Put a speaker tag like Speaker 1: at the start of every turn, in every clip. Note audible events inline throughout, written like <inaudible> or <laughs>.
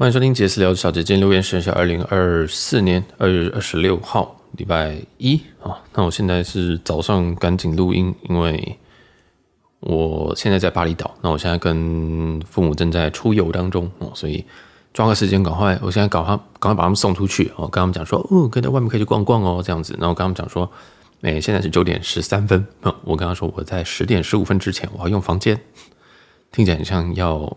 Speaker 1: 欢迎收听杰斯聊小姐，今天留言时间是二零二四年二月二十六号，礼拜一啊。那我现在是早上赶紧录音，因为我现在在巴厘岛。那我现在跟父母正在出游当中哦，所以抓个时间赶快，我现在赶快赶快把他们送出去哦。跟他们讲说，哦，可以在外面可以去逛逛哦，这样子。然后跟他们讲说，哎，现在是九点十三分，我跟他说我在十点十五分之前我要用房间，听起来很像要。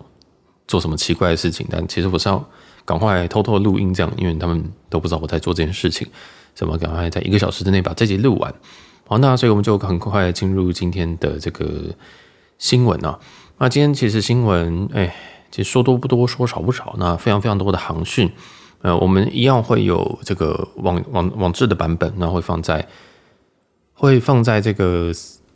Speaker 1: 做什么奇怪的事情？但其实我是要赶快偷偷录音，这样，因为他们都不知道我在做这件事情。怎么赶快在一个小时之内把这集录完？好，那所以我们就很快进入今天的这个新闻啊。那今天其实新闻，哎，其实说多不多，说少不少。那非常非常多的航讯，呃，我们一样会有这个网网网志的版本，那会放在会放在这个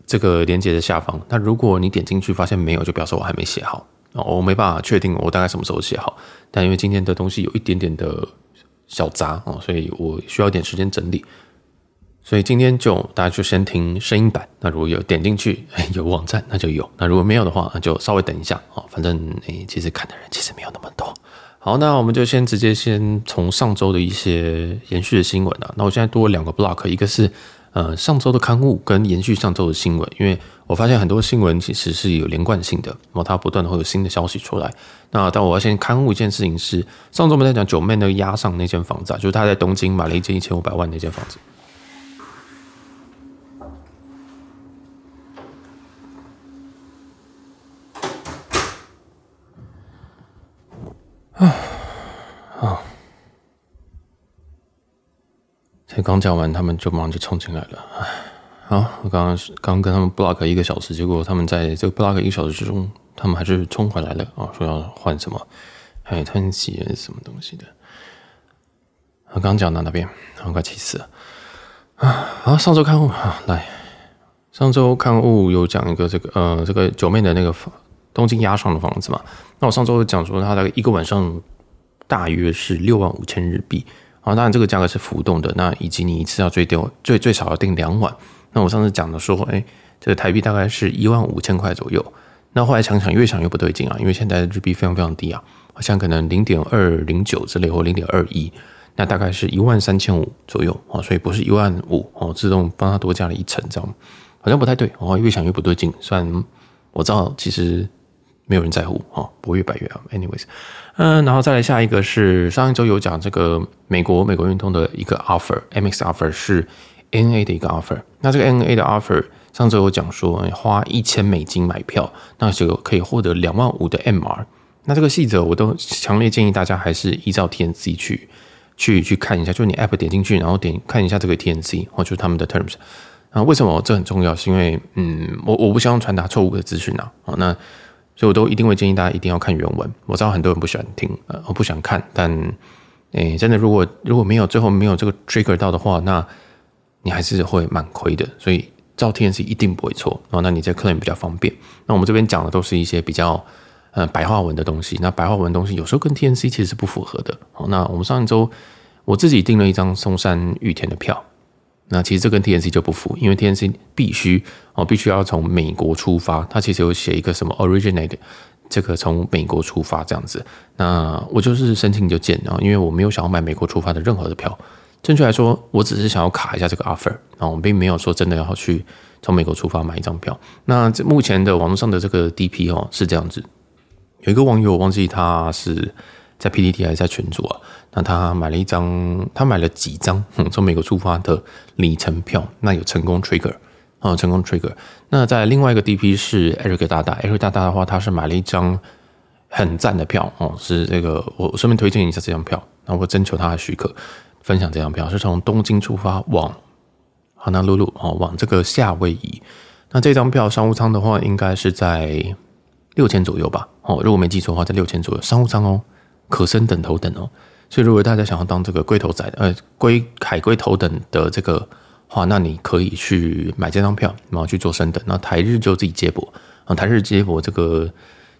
Speaker 1: 这个连接的下方。那如果你点进去发现没有，就表示我还没写好。哦我没办法确定我大概什么时候写好，但因为今天的东西有一点点的小杂哦，所以我需要一点时间整理，所以今天就大家就先听声音版。那如果有点进去有网站，那就有；那如果没有的话，那就稍微等一下哦。反正诶，其实看的人其实没有那么多。好，那我们就先直接先从上周的一些延续的新闻啊。那我现在多了两个 block，一个是。呃，上周的刊物跟延续上周的新闻，因为我发现很多新闻其实是有连贯性的，然后它不断的会有新的消息出来。那但我要先刊物一件事情是，上周我们在讲九妹那个押上那间房子，啊，就是他在东京买了一间一千五百万那间房子。啊。才刚讲完，他们就马上就冲进来了。好，我刚刚刚跟他们 block 一个小时，结果他们在这个 block 一个小时之中，他们还是冲回来了啊！说要换什么海滩席还是什么东西的。我刚讲到那边，我快气死了啊！好，上周刊物啊，来，上周刊物有讲一个这个呃，这个九妹的那个房东京押上的房子嘛。那我上周讲说，他大概一个晚上大约是六万五千日币。啊，当然这个价格是浮动的，那以及你一次要最多最最少要订两晚。那我上次讲的说，哎，这个台币大概是一万五千块左右。那后来想想，越想越不对劲啊，因为现在日币非常非常低啊，好像可能零点二零九之类或零点二一，那大概是一万三千五左右啊，所以不是一万五哦，自动帮他多加了一成，这样好像不太对哦，越想越不对劲。虽然我知道其实没有人在乎哦，不越摆越啊。Anyways。嗯，然后再来下一个是上一周有讲这个美国美国运通的一个 offer，MX offer 是 N A 的一个 offer。那这个 N A 的 offer 上周有讲说，花一千美金买票，那就可以获得两万五的 MR。那这个细则我都强烈建议大家还是依照 TNC 去去去看一下，就你 app 点进去，然后点看一下这个 TNC 或者他们的 terms。那，为什么这很重要？是因为嗯，我我不希望传达错误的资讯啊。好，那。所以，我都一定会建议大家一定要看原文。我知道很多人不喜欢听，呃，我不想看，但，诶、真的，如果如果没有最后没有这个 trigger 到的话，那你还是会蛮亏的。所以，照 TNC 一定不会错。哦，那你这 claim 比较方便。那我们这边讲的都是一些比较呃白话文的东西。那白话文的东西有时候跟 TNC 其实是不符合的。好，那我们上一周我自己订了一张松山羽田的票。那其实这跟 TNC 就不符，因为 TNC 必须哦，必须要从美国出发。它其实有写一个什么 originate，这个从美国出发这样子。那我就是申请就见，然后因为我没有想要买美国出发的任何的票。正确来说，我只是想要卡一下这个 offer，然后我并没有说真的要去从美国出发买一张票。那目前的网络上的这个 DP 哦是这样子，有一个网友我忘记他是。在 PTT 还是在群组啊？那他买了一张，他买了几张从美国出发的里程票，那有成功 trigger 啊，成功 trigger。那在另外一个 DP 是 Eric 大大，Eric 大大的话，他是买了一张很赞的票哦，是这个我顺便推荐一下这张票，那我征求他的许可分享这张票，是从东京出发往哈纳露露哦，往这个夏威夷。那这张票商务舱的话，应该是在六千左右吧？哦，如果没记错的话，在六千左右商务舱哦。可升等头等哦，所以如果大家想要当这个龟头仔，呃，龟海龟头等的这个话，那你可以去买这张票，然后去做升等。那台日就自己接驳啊，台日接驳这个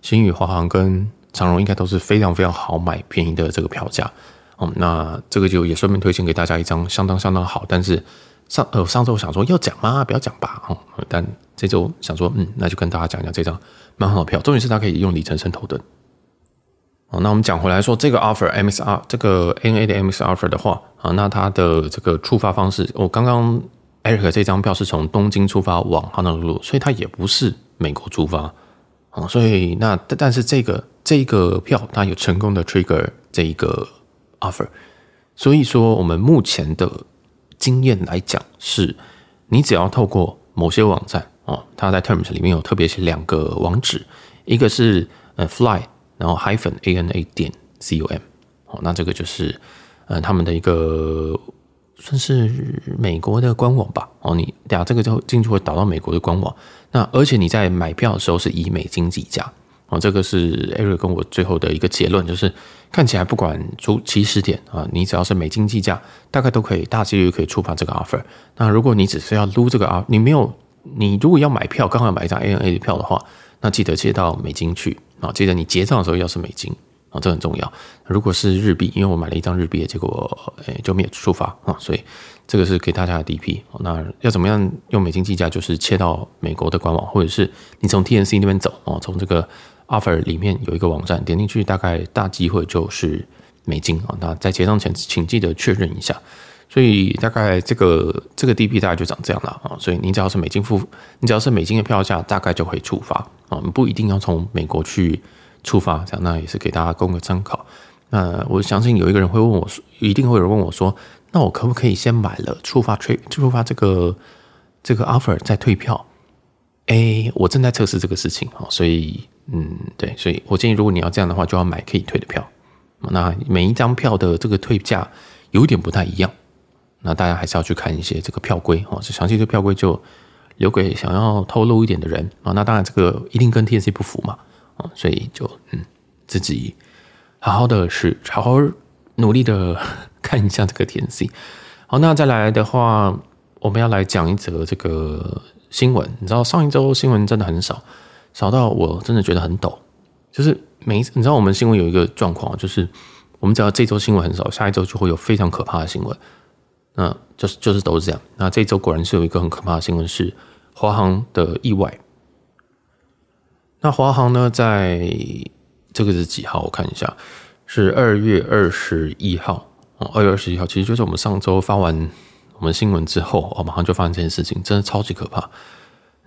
Speaker 1: 星宇华航跟长荣应该都是非常非常好买、便宜的这个票价哦。那这个就也顺便推荐给大家一张相当相当好，但是上呃上周想说要讲吗？不要讲吧哦，但这周想说嗯，那就跟大家讲讲这张蛮好的票，重点是它可以用里程升头等。哦，那我们讲回来说，这个 offer MSR 这个 NA 的 MSR offer 的话啊，那它的这个出发方式，我刚刚 Eric 这张票是从东京出发往哈纳路，所以它也不是美国出发啊，所以那但是这个这个票它有成功的 trigger 这一个 offer，所以说我们目前的经验来讲是，你只要透过某些网站哦，它在 terms 里面有特别写两个网址，一个是呃 fly。然后 hyphen a n a 点 c o m，哦，那这个就是呃他们的一个算是美国的官网吧，哦，你等下这个就进去会导到美国的官网。那而且你在买票的时候是以美金计价，哦，这个是 Eric 跟我最后的一个结论，就是看起来不管出起始点啊，你只要是美金计价，大概都可以大几率可以触发这个 offer。那如果你只是要撸这个 offer，你没有，你如果要买票，刚好买一张 ANA 的票的话，那记得借到美金去。啊，记得你结账的时候要是美金啊，这很重要。如果是日币，因为我买了一张日币，结果诶就没有触发啊，所以这个是给大家的 DP。那要怎么样用美金计价？就是切到美国的官网，或者是你从 TNC 那边走啊，从这个 offer 里面有一个网站，点进去，大概大机会就是美金啊。那在结账前，请记得确认一下。所以大概这个这个 DP 大概就长这样了啊，所以你只要是美金付，你只要是美金的票价，大概就会触发啊，不一定要从美国去触发，这样那也是给大家供个参考。那我相信有一个人会问我说，一定会有人问我说，那我可不可以先买了触发退触发这个这个 offer 再退票？哎，我正在测试这个事情啊，所以嗯，对，所以我建议如果你要这样的话，就要买可以退的票。那每一张票的这个退价有点不太一样。那大家还是要去看一些这个票规哦，这详细的票规就留给想要透露一点的人啊。那当然这个一定跟 TNC 不符嘛啊，所以就嗯自己好好的是好好努力的看一下这个 TNC。好，那再来的话，我们要来讲一则这个新闻。你知道上一周新闻真的很少，少到我真的觉得很抖。就是每一次，你知道我们新闻有一个状况，就是我们只要这周新闻很少，下一周就会有非常可怕的新闻。那就是就是都是这样。那这周果然是有一个很可怕的新闻，是华航的意外。那华航呢，在这个是几号？我看一下，是二月二十一号哦。二月二十一号，其实就是我们上周发完我们新闻之后，哦，马上就发生这件事情，真的超级可怕。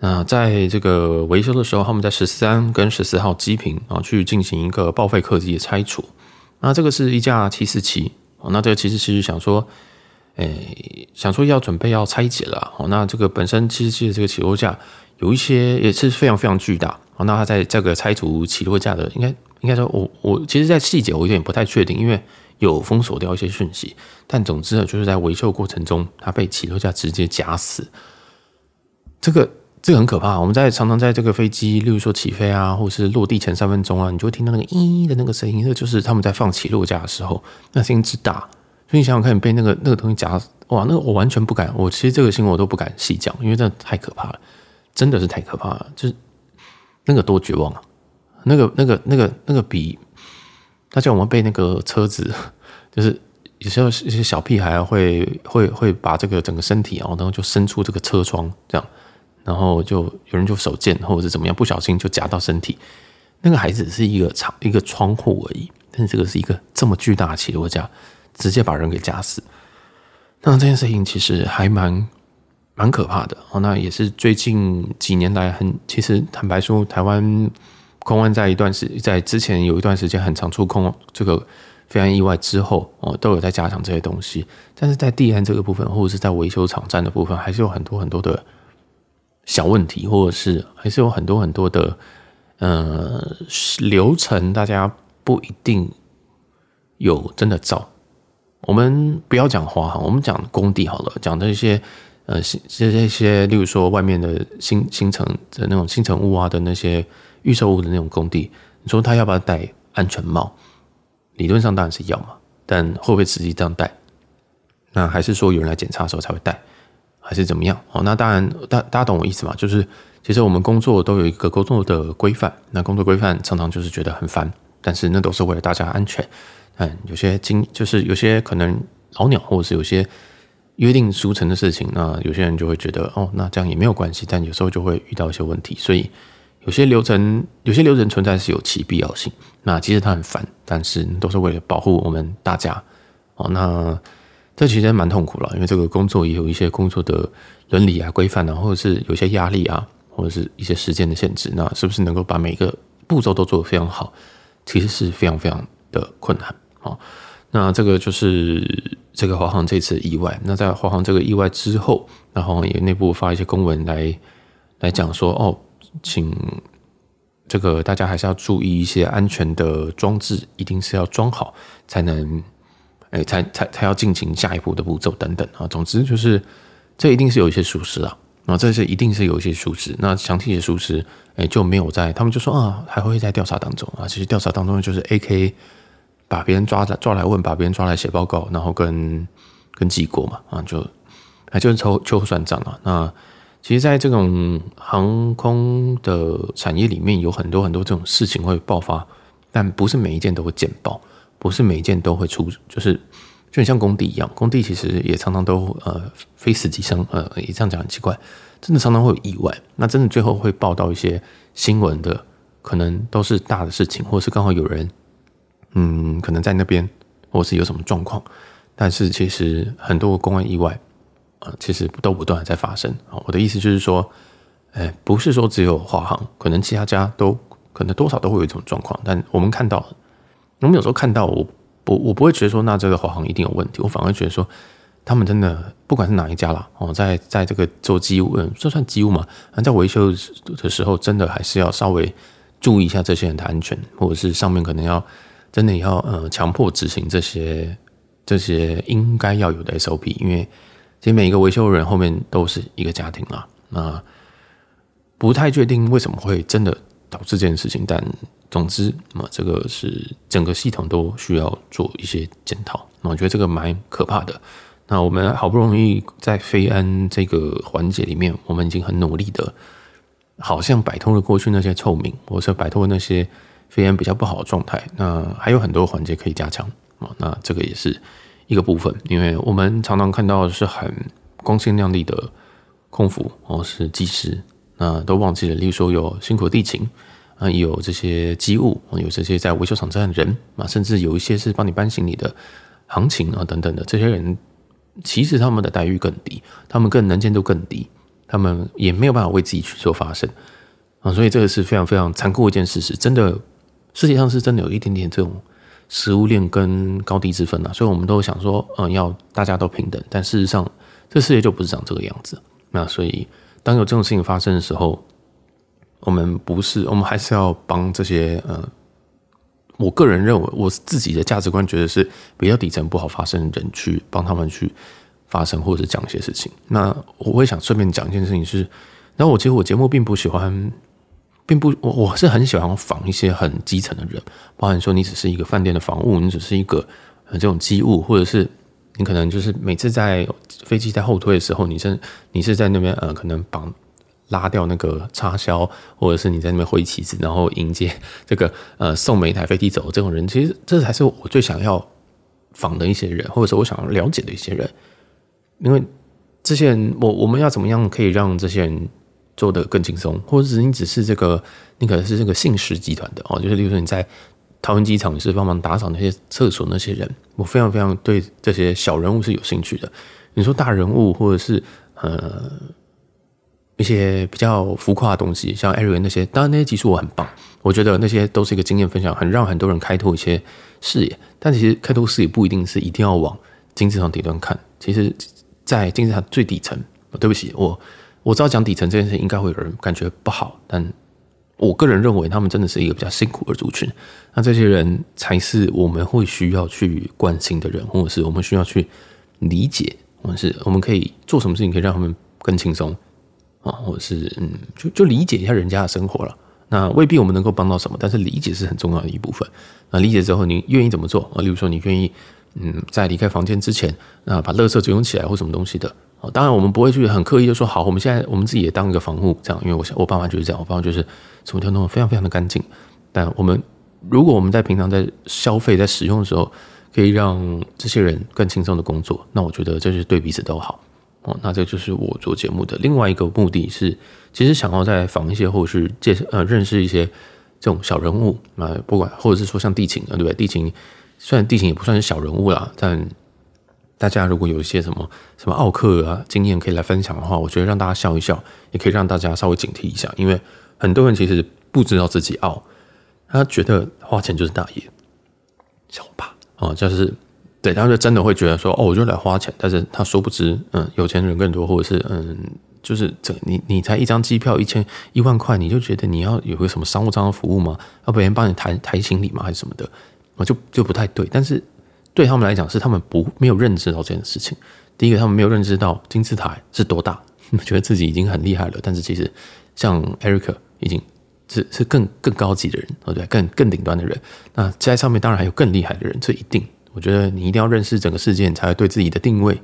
Speaker 1: 那在这个维修的时候，他们在十三跟十四号机坪啊，去进行一个报废客机的拆除。那这个是一架七四七哦。那这个其实其实想说。诶、想说要准备要拆解了哦，那这个本身七四七的这个起落架有一些也是非常非常巨大哦，那它在这个拆除起落架的，应该应该说我我其实，在细节我有点不太确定，因为有封锁掉一些讯息，但总之呢，就是在维修过程中，它被起落架直接夹死，这个这个很可怕。我们在常常在这个飞机，例如说起飞啊，或者是落地前三分钟啊，你就会听到那个咦的那个声音，那就是他们在放起落架的时候，那声音之大。所以你想想看，你被那个那个东西夹，哇，那个我完全不敢。我其实这个新闻我都不敢细讲，因为真的太可怕了，真的是太可怕了。就是那个多绝望啊！那个、那个、那个、那个比大家我们被那个车子，就是有时候一些小屁孩会会会把这个整个身体啊，然后就伸出这个车窗这样，然后就有人就手贱或者是怎么样，不小心就夹到身体。那个还只是一个窗一个窗户而已，但是这个是一个这么巨大的起落架。直接把人给夹死，那这件事情其实还蛮蛮可怕的哦。那也是最近几年来很，其实坦白说，台湾空安在一段时，在之前有一段时间很常出空这个飞安意外之后哦，都有在加强这些东西。但是在地安这个部分，或者是在维修场站的部分，还是有很多很多的小问题，或者是还是有很多很多的呃流程，大家不一定有真的照。我们不要讲华航，我们讲工地好了，讲这些呃，这这些，例如说外面的新新城的那种新城屋啊的那些预售屋的那种工地，你说他要不要戴安全帽？理论上当然是要嘛，但会不会实际这样戴？那还是说有人来检查的时候才会戴，还是怎么样？哦，那当然，大大家懂我意思嘛？就是其实我们工作都有一个工作的规范，那工作规范常常就是觉得很烦，但是那都是为了大家安全。嗯，有些经就是有些可能老鸟，或者是有些约定俗成的事情，那有些人就会觉得哦，那这样也没有关系。但有时候就会遇到一些问题，所以有些流程，有些流程存在是有其必要性。那其实它很烦，但是都是为了保护我们大家。哦，那这其实蛮痛苦了，因为这个工作也有一些工作的伦理啊、规范啊，或者是有些压力啊，或者是一些时间的限制。那是不是能够把每个步骤都做得非常好？其实是非常非常的困难。啊，那这个就是这个华航这次意外。那在华航这个意外之后，然后也内部发一些公文来来讲说，哦。请这个大家还是要注意一些安全的装置，一定是要装好才能，哎，才才才要进行下一步的步骤等等啊。总之就是这一定是有一些疏失啊，啊，这是一定是有一些疏失。那详细的疏失，哎，就没有在，他们就说啊，还会在调查当中啊。其实调查当中就是 AK 把别人抓来抓来问，把别人抓来写报告，然后跟跟记过嘛，啊，就还就是抽秋后算账啊。那其实，在这种航空的产业里面，有很多很多这种事情会爆发，但不是每一件都会见报，不是每一件都会出，就是就很像工地一样，工地其实也常常都呃非死即伤，呃也这样讲很奇怪，真的常常会有意外。那真的最后会报道一些新闻的，可能都是大的事情，或是刚好有人嗯可能在那边，或是有什么状况，但是其实很多公安意外。啊，其实都不断的在发生啊。我的意思就是说，哎，不是说只有华航，可能其他家都可能多少都会有一种状况。但我们看到，我们有时候看到我，我我不会觉得说，那这个华航一定有问题。我反而觉得说，他们真的不管是哪一家啦，哦，在在这个做机务，嗯，这算机务嘛？在维修的时候，真的还是要稍微注意一下这些人的安全，或者是上面可能要真的要呃强迫执行这些这些应该要有的 SOP，因为。其实每一个维修人后面都是一个家庭啊，那不太确定为什么会真的导致这件事情，但总之，那这个是整个系统都需要做一些检讨。那我觉得这个蛮可怕的。那我们好不容易在飞安这个环节里面，我们已经很努力的，好像摆脱了过去那些臭名，或者摆脱那些飞安比较不好的状态。那还有很多环节可以加强啊。那这个也是。一个部分，因为我们常常看到的是很光鲜亮丽的空服哦，是技师，那都忘记了，例如说有辛苦地勤啊，有这些机务，有这些在维修厂站的人啊，甚至有一些是帮你搬行李的行情啊等等的这些人，其实他们的待遇更低，他们更能见度更低，他们也没有办法为自己去做发声啊，所以这个是非常非常残酷的一件事实，真的世界上是真的有一点点这种。食物链跟高低之分啊，所以我们都想说，嗯，要大家都平等，但事实上，这世界就不是长这个样子。那所以，当有这种事情发生的时候，我们不是，我们还是要帮这些，呃，我个人认为，我自己的价值观觉得是比较底层不好发生的人去帮他们去发生或者讲一些事情。那我会想顺便讲一件事情是，那我其实我节目并不喜欢。并不，我我是很喜欢访一些很基层的人，包含说你只是一个饭店的房务，你只是一个这种机务，或者是你可能就是每次在飞机在后推的时候，你是你是在那边呃可能绑拉掉那个插销，或者是你在那边挥旗子，然后迎接 <laughs> 这个呃送每一台飞机走这种人，其实这才是我最想要访的一些人，或者是我想要了解的一些人，因为这些人，我我们要怎么样可以让这些人。做得更轻松，或者是你只是这个，你可能是这个信实集团的哦，就是例如说你在桃园机场是帮忙打扫那些厕所那些人，我非常非常对这些小人物是有兴趣的。你说大人物，或者是呃一些比较浮夸的东西，像艾瑞那些，当然那些技术我很棒，我觉得那些都是一个经验分享，很让很多人开拓一些视野。但其实开拓视野不一定是一定要往金字塔底端看，其实，在金字塔最底层，对不起我。我知道讲底层这件事应该会有人感觉不好，但我个人认为他们真的是一个比较辛苦的族群。那这些人才是我们会需要去关心的人，或者是我们需要去理解，或者是我们可以做什么事情可以让他们更轻松啊，或者是嗯，就就理解一下人家的生活了。那未必我们能够帮到什么，但是理解是很重要的一部分。那理解之后，你愿意怎么做啊？例如说，你愿意嗯，在离开房间之前，那把垃圾集中起来或什么东西的。当然，我们不会去很刻意的说好，我们现在我们自己也当一个防护这样，因为我想我爸妈就是这样，我爸妈就是什么都弄得非常非常的干净。但我们如果我们在平常在消费在使用的时候，可以让这些人更轻松的工作，那我觉得这是对彼此都好。哦。那这就是我做节目的另外一个目的是，其实想要再访一些或者是介绍呃认识一些这种小人物啊，不管或者是说像地勤啊，对不对？地勤虽然地勤也不算是小人物啦，但大家如果有一些什么什么奥客啊经验可以来分享的话，我觉得让大家笑一笑，也可以让大家稍微警惕一下，因为很多人其实不知道自己奥，他觉得花钱就是大爷，小吧哦，就是。对，他就真的会觉得说，哦，我就来花钱，但是他殊不知，嗯，有钱人更多，或者是，嗯，就是这你你才一张机票一千一万块，你就觉得你要有个什么商务舱的服务吗？要别人帮你抬抬行李吗？还是什么的？我就就不太对。但是对他们来讲，是他们不没有认知到这件事情。第一个，他们没有认知到金字塔是多大，<laughs> 觉得自己已经很厉害了。但是其实像 Eric 已经是是更更高级的人，对不对？更更顶端的人。那在上面当然还有更厉害的人，这一定。我觉得你一定要认识整个世界，你才会对自己的定位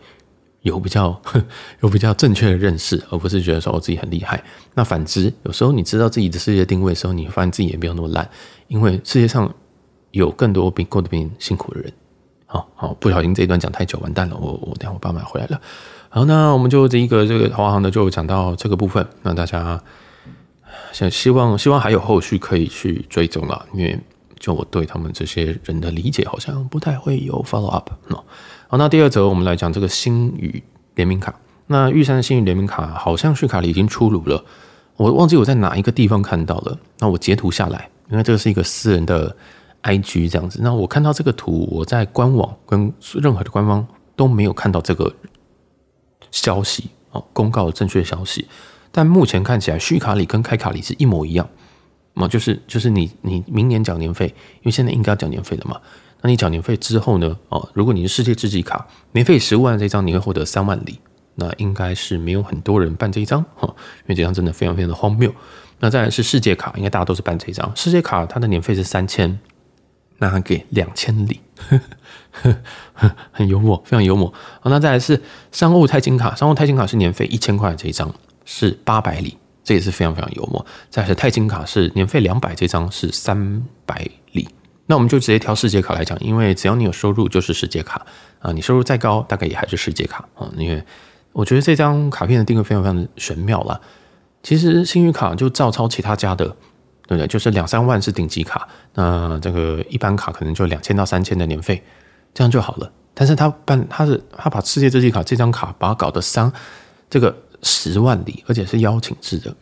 Speaker 1: 有比较 <laughs> 有比较正确的认识，而不是觉得说我自己很厉害。那反之，有时候你知道自己的世界定位的时候，你会发现自己也没有那么烂，因为世界上有更多比过得比你辛苦的人。好好，不小心这一段讲太久，完蛋了，我我等下我爸妈回来了。好，那我们就这一个这个华航的就讲到这个部分，那大家想希望希望还有后续可以去追踪了，因为。就我对他们这些人的理解，好像不太会有 follow up。好，那第二则我们来讲这个星宇联名卡。那玉山的星宇联名卡好像续卡里已经出炉了，我忘记我在哪一个地方看到了。那我截图下来，因为这个是一个私人的 IG 这样子。那我看到这个图，我在官网跟任何的官方都没有看到这个消息哦，公告的正确消息。但目前看起来，续卡里跟开卡里是一模一样。嘛，就是就是你你明年缴年费，因为现在应该要缴年费了嘛。那你缴年费之后呢？哦，如果你是世界知己卡，年费十万这张你会获得三万里，那应该是没有很多人办这一张哈，因为这张真的非常非常的荒谬。那再来是世界卡，应该大家都是办这一张。世界卡它的年费是三千，那还给两千里，很幽默，非常幽默。好，那再来是商务钛金卡，商务钛金卡是年费一千块这一张是八百里。这也是非常非常幽默。再来是钛金卡是年费两百，这张是三百里。那我们就直接挑世界卡来讲，因为只要你有收入就是世界卡啊，你收入再高大概也还是世界卡啊。因为我觉得这张卡片的定位非常非常的玄妙啦。其实星宇卡就照抄其他家的，对不对？就是两三万是顶级卡，那这个一般卡可能就两千到三千的年费，这样就好了。但是他办他是他把世界知己卡这张卡把它搞得三这个。十万里，而且是邀请制的，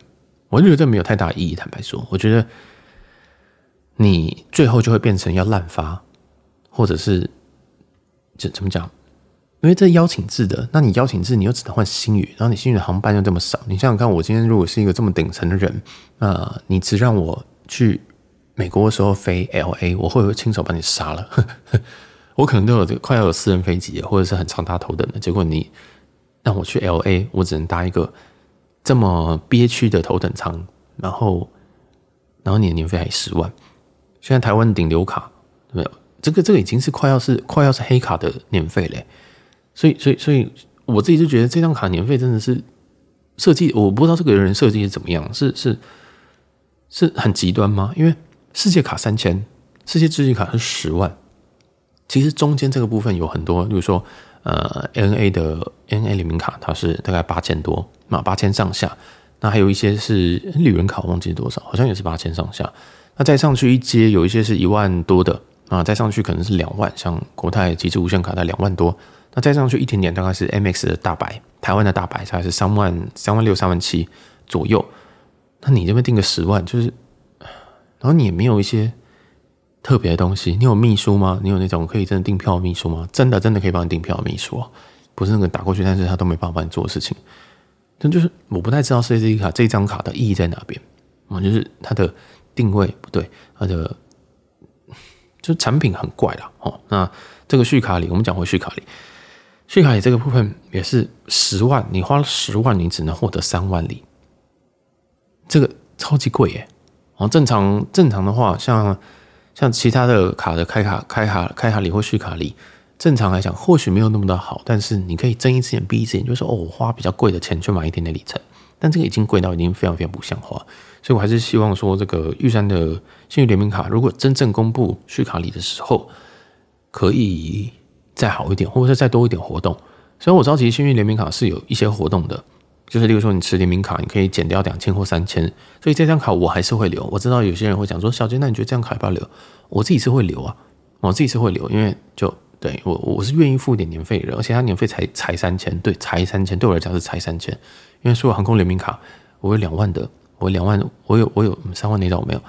Speaker 1: 我觉得这没有太大意义。坦白说，我觉得你最后就会变成要滥发，或者是怎怎么讲？因为这邀请制的，那你邀请制，你又只能换星宇，然后你星宇的航班又这么少。你想想看，我今天如果是一个这么顶层的人，啊，你只让我去美国的时候飞 LA，我会不会亲手把你杀了？<laughs> 我可能都有快要有私人飞机，或者是很长搭头等的，结果你。让我去 L A，我只能搭一个这么憋屈的头等舱，然后，然后你的年费还十万。现在台湾顶流卡没有这个，这个已经是快要是快要是黑卡的年费嘞。所以，所以，所以我自己就觉得这张卡年费真的是设计，我不知道这个人设计是怎么样，是是是很极端吗？因为世界卡三千，世界知己卡是十万，其实中间这个部分有很多，比如说。呃，N A 的 N A 联名卡，它是大概八千多，那八千上下。那还有一些是旅人卡，忘记多少，好像也是八千上下。那再上去一阶，有一些是一万多的啊，再上去可能是两万，像国泰极致无限卡在两万多。那再上去一点点，大概是 MX 的大白，台湾的大白，大概是三万三万六、三万七左右。那你这边定个十万，就是，然后你也没有一些。特别的东西，你有秘书吗？你有那种可以真的订票秘书吗？真的真的可以帮你订票的秘书啊，不是那个打过去，但是他都没办法帮你做的事情。但就是我不太知道 C C 卡这张卡的意义在哪边啊，就是它的定位不对，它的就产品很怪啦。哦。那这个续卡里，我们讲回续卡里，续卡里这个部分也是十万，你花了十万，你只能获得三万里，这个超级贵耶。哦，正常正常的话，像。像其他的卡的开卡、开卡、开卡礼或续卡礼，正常来讲或许没有那么的好，但是你可以睁一只眼闭一只眼，就是说哦，我花比较贵的钱去买一点点里程，但这个已经贵到已经非常非常不像话，所以我还是希望说，这个玉山的幸运联名卡，如果真正公布续卡礼的时候，可以再好一点，或者是再多一点活动，虽然我知道其实幸运联名卡是有一些活动的，就是例如说你持联名卡，你可以减掉两千或三千，所以这张卡我还是会留。我知道有些人会讲说，小杰，那你觉得这张卡要不要留？我自己是会留啊，我自己是会留，因为就对我我是愿意付一点年费的，而且它年费才才三千，对，才三千，对我来讲是才三千，因为所有航空联名卡我有两万的，我两万，我有我有三万那张我没有，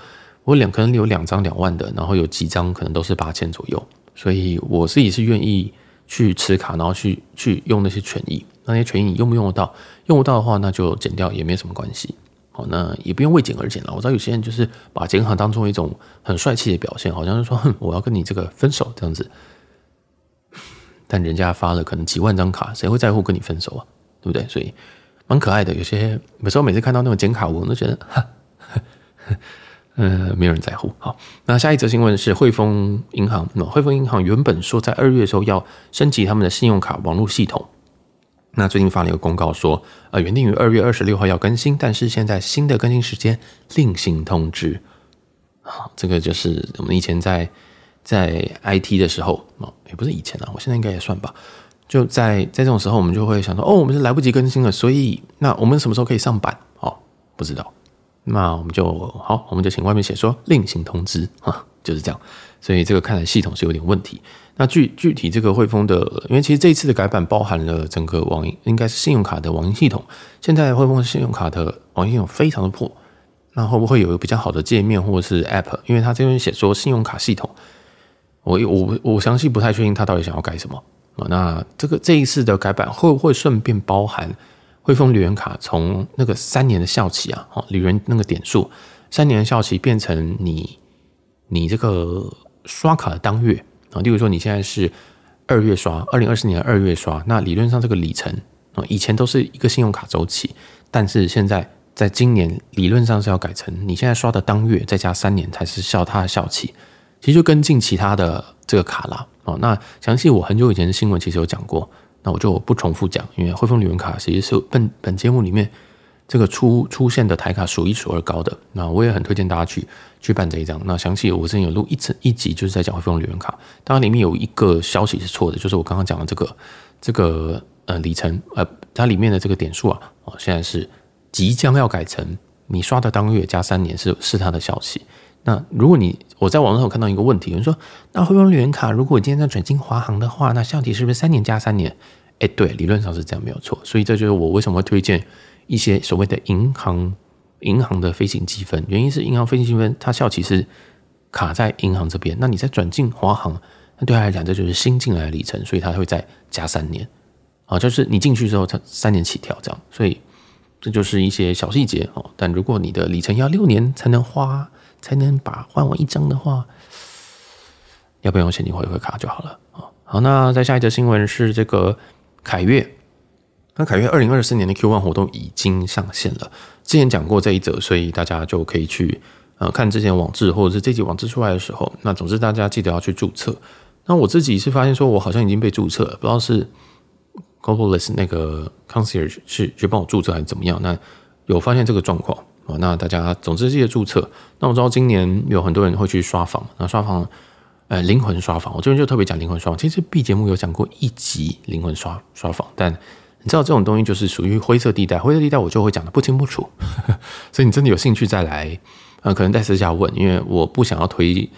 Speaker 1: 我两可能有两张两万的，然后有几张可能都是八千左右，所以我自己是愿意。去持卡，然后去去用那些权益，那些权益你用不用得到？用不到的话，那就减掉也没什么关系。好，那也不用为减而减了。我知道有些人就是把减卡当做一种很帅气的表现，好像是说，哼，我要跟你这个分手这样子。但人家发了可能几万张卡，谁会在乎跟你分手啊？对不对？所以蛮可爱的。有些有时候每次看到那种剪卡文，我都觉得哈。嗯，<laughs> 没有人在乎。好，那下一则新闻是汇丰银行。那汇丰银行原本说在二月的时候要升级他们的信用卡网络系统，那最近发了一个公告说，呃，原定于二月二十六号要更新，但是现在新的更新时间另行通知。好，这个就是我们以前在在 IT 的时候，哦，也不是以前啊，我现在应该也算吧。就在在这种时候，我们就会想说，哦，我们是来不及更新了，所以那我们什么时候可以上版？哦，不知道。那我们就好，我们就请外面写说另行通知哈，<laughs> 就是这样。所以这个看来系统是有点问题。那具具体这个汇丰的，因为其实这一次的改版包含了整个网银，应该是信用卡的网银系统。现在汇丰信用卡的网银系统非常的破，那会不会有一个比较好的界面或者是 App？因为它这边写说信用卡系统，我我我详细不太确定他到底想要改什么哦。那这个这一次的改版会不会顺便包含？汇丰旅人卡从那个三年的效期啊，哦，旅人那个点数三年的效期变成你你这个刷卡的当月啊，例如说你现在是二月刷，二零二四年二月刷，那理论上这个里程啊，以前都是一个信用卡周期，但是现在在今年理论上是要改成你现在刷的当月再加三年才是效它的效期，其实就跟进其他的这个卡啦哦。那详细我很久以前的新闻其实有讲过。那我就不重复讲，因为汇丰旅游卡其实是本本节目里面这个出出现的台卡数一数二高的。那我也很推荐大家去去办这一张。那详细我之前有录一整一集，就是在讲汇丰旅游卡。当然里面有一个消息是错的，就是我刚刚讲的这个这个呃里程呃，它里面的这个点数啊，哦现在是即将要改成你刷的当月加三年是是它的消息。那如果你我在网络上看到一个问题，有人说，那汇丰旅人卡如果今天在转进华航的话，那效期是不是三年加三年？哎，对，理论上是这样，没有错。所以这就是我为什么会推荐一些所谓的银行银行的飞行积分，原因是银行飞行积分它效期是卡在银行这边，那你再转进华航，那对他来讲这就是新进来的里程，所以他会再加三年啊，就是你进去之后它三年起跳这样，所以这就是一些小细节哦。但如果你的里程要六年才能花。才能把换完一张的话，要不要用现金回馈卡就好了啊？好，那再下一则新闻是这个凯悦，那凯悦二零二四年的 Q One 活动已经上线了。之前讲过这一则，所以大家就可以去呃看之前网志或者是这集网志出来的时候。那总之大家记得要去注册。那我自己是发现说我好像已经被注册了，不知道是 Globalist 那个 Concierge 是去帮我注册还是怎么样？那有发现这个状况。哦，那大家总之记得注册。那我知道今年有很多人会去刷房，那刷房，呃，灵魂刷房。我这边就特别讲灵魂刷房。其实 B 节目有讲过一集灵魂刷刷房，但你知道这种东西就是属于灰色地带，灰色地带我就会讲的不清不楚。<laughs> 所以你真的有兴趣再来，呃，可能在私下问，因为我不想要推，你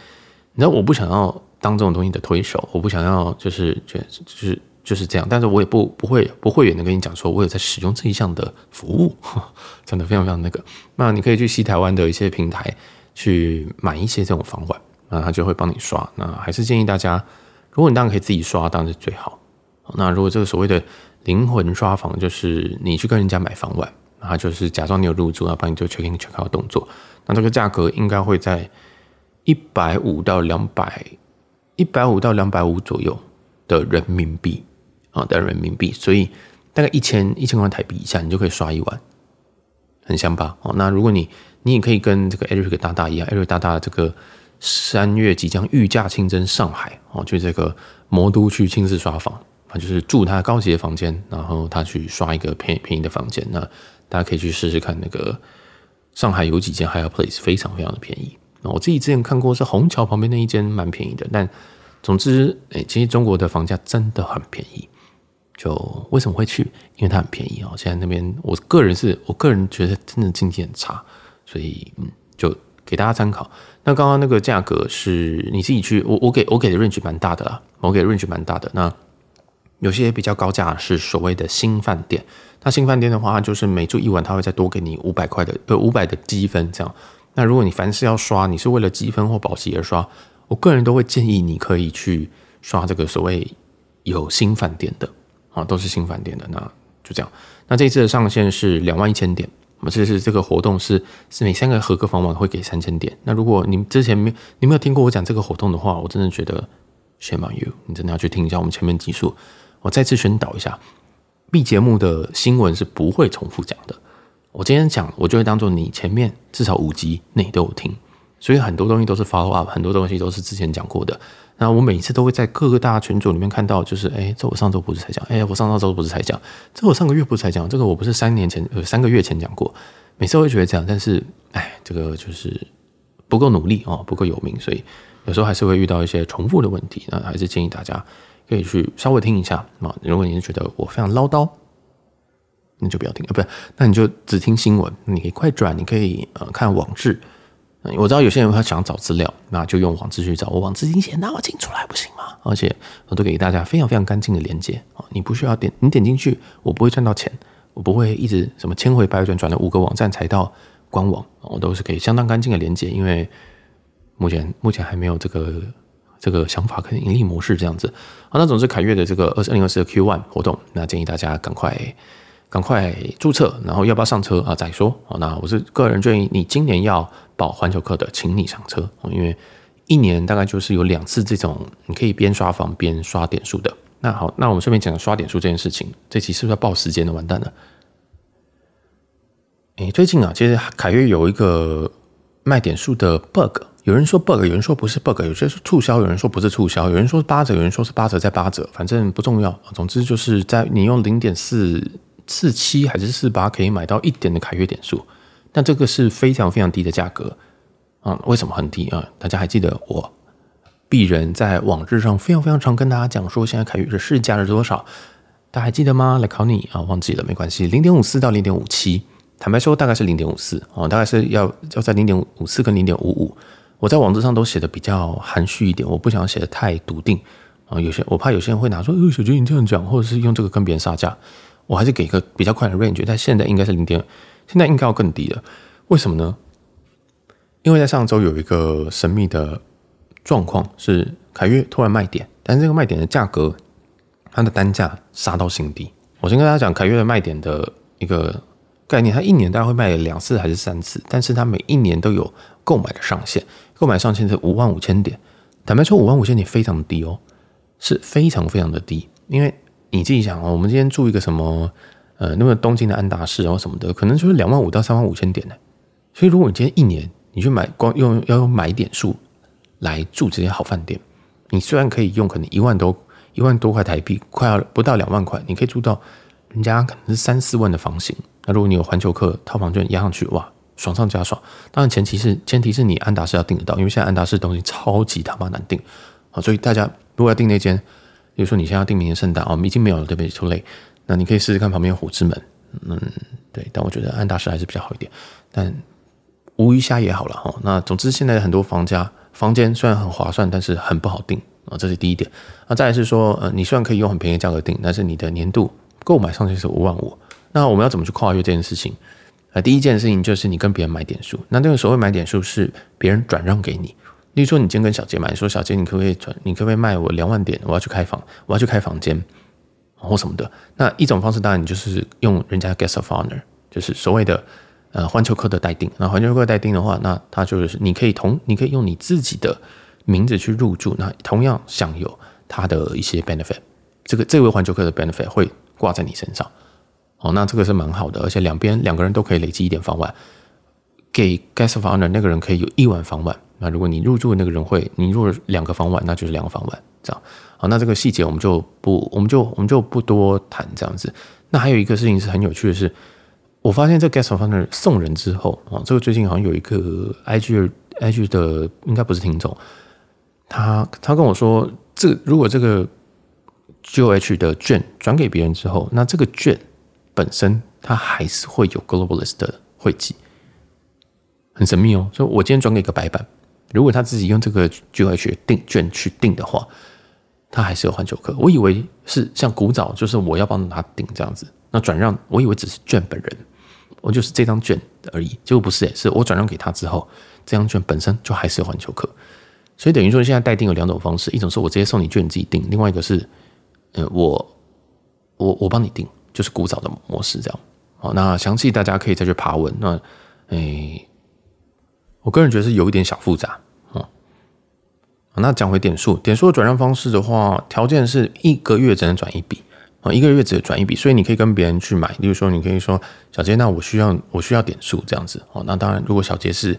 Speaker 1: 知道我不想要当这种东西的推手，我不想要就是就是。就是这样，但是我也不不会不会远的跟你讲说，我有在使用这一项的服务，<laughs> 真的非常非常那个。那你可以去西台湾的一些平台去买一些这种房管，那他就会帮你刷。那还是建议大家，如果你当然可以自己刷，当然是最好。那如果这个所谓的灵魂刷房，就是你去跟人家买房管，他就是假装你有入住，然后帮你做 check in check out 动作。那这个价格应该会在一百五到两百，一百五到两百五左右的人民币。啊，的人民币，所以大概一千一千块台币以下，你就可以刷一晚，很香吧？哦，那如果你你也可以跟这个 Eric 大大一样，Eric 大大这个三月即将御驾亲征上海哦，去这个魔都去亲自刷房啊，就是住他高级的房间，然后他去刷一个便便宜的房间。那大家可以去试试看，那个上海有几间 Higher Place 非常非常的便宜。那我自己之前看过是虹桥旁边那一间蛮便宜的，但总之，哎，其实中国的房价真的很便宜。就为什么会去？因为它很便宜哦。现在那边，我个人是我个人觉得真的经济很差，所以嗯，就给大家参考。那刚刚那个价格是你自己去，我我给我给的 range 蛮大的啦，我给的 range 蛮大的。那有些比较高价是所谓的新饭店。那新饭店的话，就是每住一晚，他会再多给你五百块的呃五百的积分这样。那如果你凡事要刷，你是为了积分或保级而刷，我个人都会建议你可以去刷这个所谓有新饭店的啊，都是新返点的。那就这样。那这次的上限是两万一千点。我们这次这个活动是是每三个合格房晚会给三千点。那如果你之前没你没有听过我讲这个活动的话，我真的觉得 shame on you，你真的要去听一下我们前面集数。我再次宣导一下。B 节目的新闻是不会重复讲的。我今天讲，我就会当做你前面至少五集内都有听，所以很多东西都是 follow up，很多东西都是之前讲过的。那我每一次都会在各个大群组里面看到，就是哎，这我上周不是才讲，哎，我上上周不是才讲，这我上个月不是才讲，这个我不是三年前呃三个月前讲过。每次会觉得这样，但是哎，这个就是不够努力哦，不够有名，所以有时候还是会遇到一些重复的问题。那还是建议大家。可以去稍微听一下啊。如果你觉得我非常唠叨，那就不要听啊。不是，那你就只听新闻。你可以快转，你可以呃看网志。我知道有些人他想找资料，那就用网志去找。我网志已经写那么清楚了，不行吗？而且我都给大家非常非常干净的连接啊。你不需要点，你点进去，我不会赚到钱，我不会一直什么千回百转转了五个网站才到官网。我都是可以相当干净的连接，因为目前目前还没有这个。这个想法跟盈利模式这样子，好，那总之凯悦的这个二零二四的 Q One 活动，那建议大家赶快赶快注册，然后要不要上车啊？再说，好，那我是个人建议你今年要报环球客的，请你上车，因为一年大概就是有两次这种你可以边刷房边刷点数的。那好，那我们顺便讲刷点数这件事情，这期是不是要报时间的？完蛋了！诶，最近啊，其实凯悦有一个卖点数的 bug。有人说 bug，有人说不是 bug，有些是促销，有人说不是促销，有人说是八折，有人说是八折再八折，反正不重要。总之就是在你用零点四四七还是四八可以买到一点的凯越点数，但这个是非常非常低的价格啊！为什么很低啊？大家还记得我鄙人在网志上非常非常常跟大家讲说，现在凯越的市价是多少？大家还记得吗？来考你啊！忘记了没关系，零点五四到零点五七，坦白说大概是零点五四哦，大概是要要在零点五四跟零点五五。我在网志上都写的比较含蓄一点，我不想写的太笃定啊。有些我怕有些人会拿说，呃，小杰你这样讲，或者是用这个跟别人杀价，我还是给一个比较快的 range。但现在应该是零点，现在应该要更低了。为什么呢？因为在上周有一个神秘的状况，是凯悦突然卖点，但是这个卖点的价格，它的单价杀到新低。我先跟大家讲凯悦的卖点的一个概念，它一年大概会卖两次还是三次，但是它每一年都有购买的上限。购买上限是五万五千点，坦白说，五万五千点非常低哦，是非常非常的低。因为你自己想哦，我们今天住一个什么呃，那么东京的安达仕然后什么的，可能就是两万五到三万五千点呢。所以如果你今天一年你去买光用要用买点数来住这些好饭店，你虽然可以用可能一万多一万多块台币，快要不到两万块，你可以住到人家可能是三四万的房型。那如果你有环球客套房券压上去，哇！爽上加爽，当然前提是前提是你安达仕要订得到，因为现在安达仕东西超级他妈难订啊，所以大家如果要订那间，比如说你现在要订明年圣诞哦，已经没有了，对不对？Too late，那你可以试试看旁边虎之门，嗯，对，但我觉得安达仕还是比较好一点，但无鱼虾也好了哈。那总之现在很多房价房间虽然很划算，但是很不好订啊，这是第一点。那再来是说，呃，你虽然可以用很便宜的价格订，但是你的年度购买上限是五万五，那我们要怎么去跨越这件事情？啊，第一件事情就是你跟别人买点数，那这个所谓买点数是别人转让给你。例如说，你今天跟小杰买，说小杰，你可不可以转？你可不可以卖我两万点？我要去开房，我要去开房间，或什么的。那一种方式当然你就是用人家 guest of honor，就是所谓的呃环球客的待定。那环球客待定的话，那他就是你可以同你可以用你自己的名字去入住，那同样享有他的一些 benefit。这个这位环球客的 benefit 会挂在你身上。哦，那这个是蛮好的，而且两边两个人都可以累积一点房晚，给 guest of honor 那个人可以有一晚房晚。那如果你入住的那个人会，你入了两个房晚，那就是两个房晚，这样。好，那这个细节我们就不，我们就我们就不多谈这样子。那还有一个事情是很有趣的是，我发现这 guest of honor 送人之后啊，这个最近好像有一个 IG IG 的应该不是听众，他他跟我说，这如果这个。GOH 的券转给别人之后，那这个券本身它还是会有 Globalist 的会籍，很神秘哦。所以我今天转给一个白板，如果他自己用这个 G H 定券去定的话，他还是有环球客。我以为是像古早，就是我要帮他定这样子，那转让我以为只是券本人，我就是这张券而已，结果不是诶，是我转让给他之后，这张券本身就还是有环球客。所以等于说，现在代订有两种方式，一种是我直接送你券，你自己定；另外一个是，呃，我我我帮你定，就是古早的模式这样。好，那详细大家可以再去爬文。那，诶、我个人觉得是有一点小复杂。哦，那讲回点数，点数的转让方式的话，条件是一个月只能转一笔啊，一个月只能转一笔，所以你可以跟别人去买。例如说，你可以说小杰，那我需要我需要点数这样子。哦，那当然，如果小杰是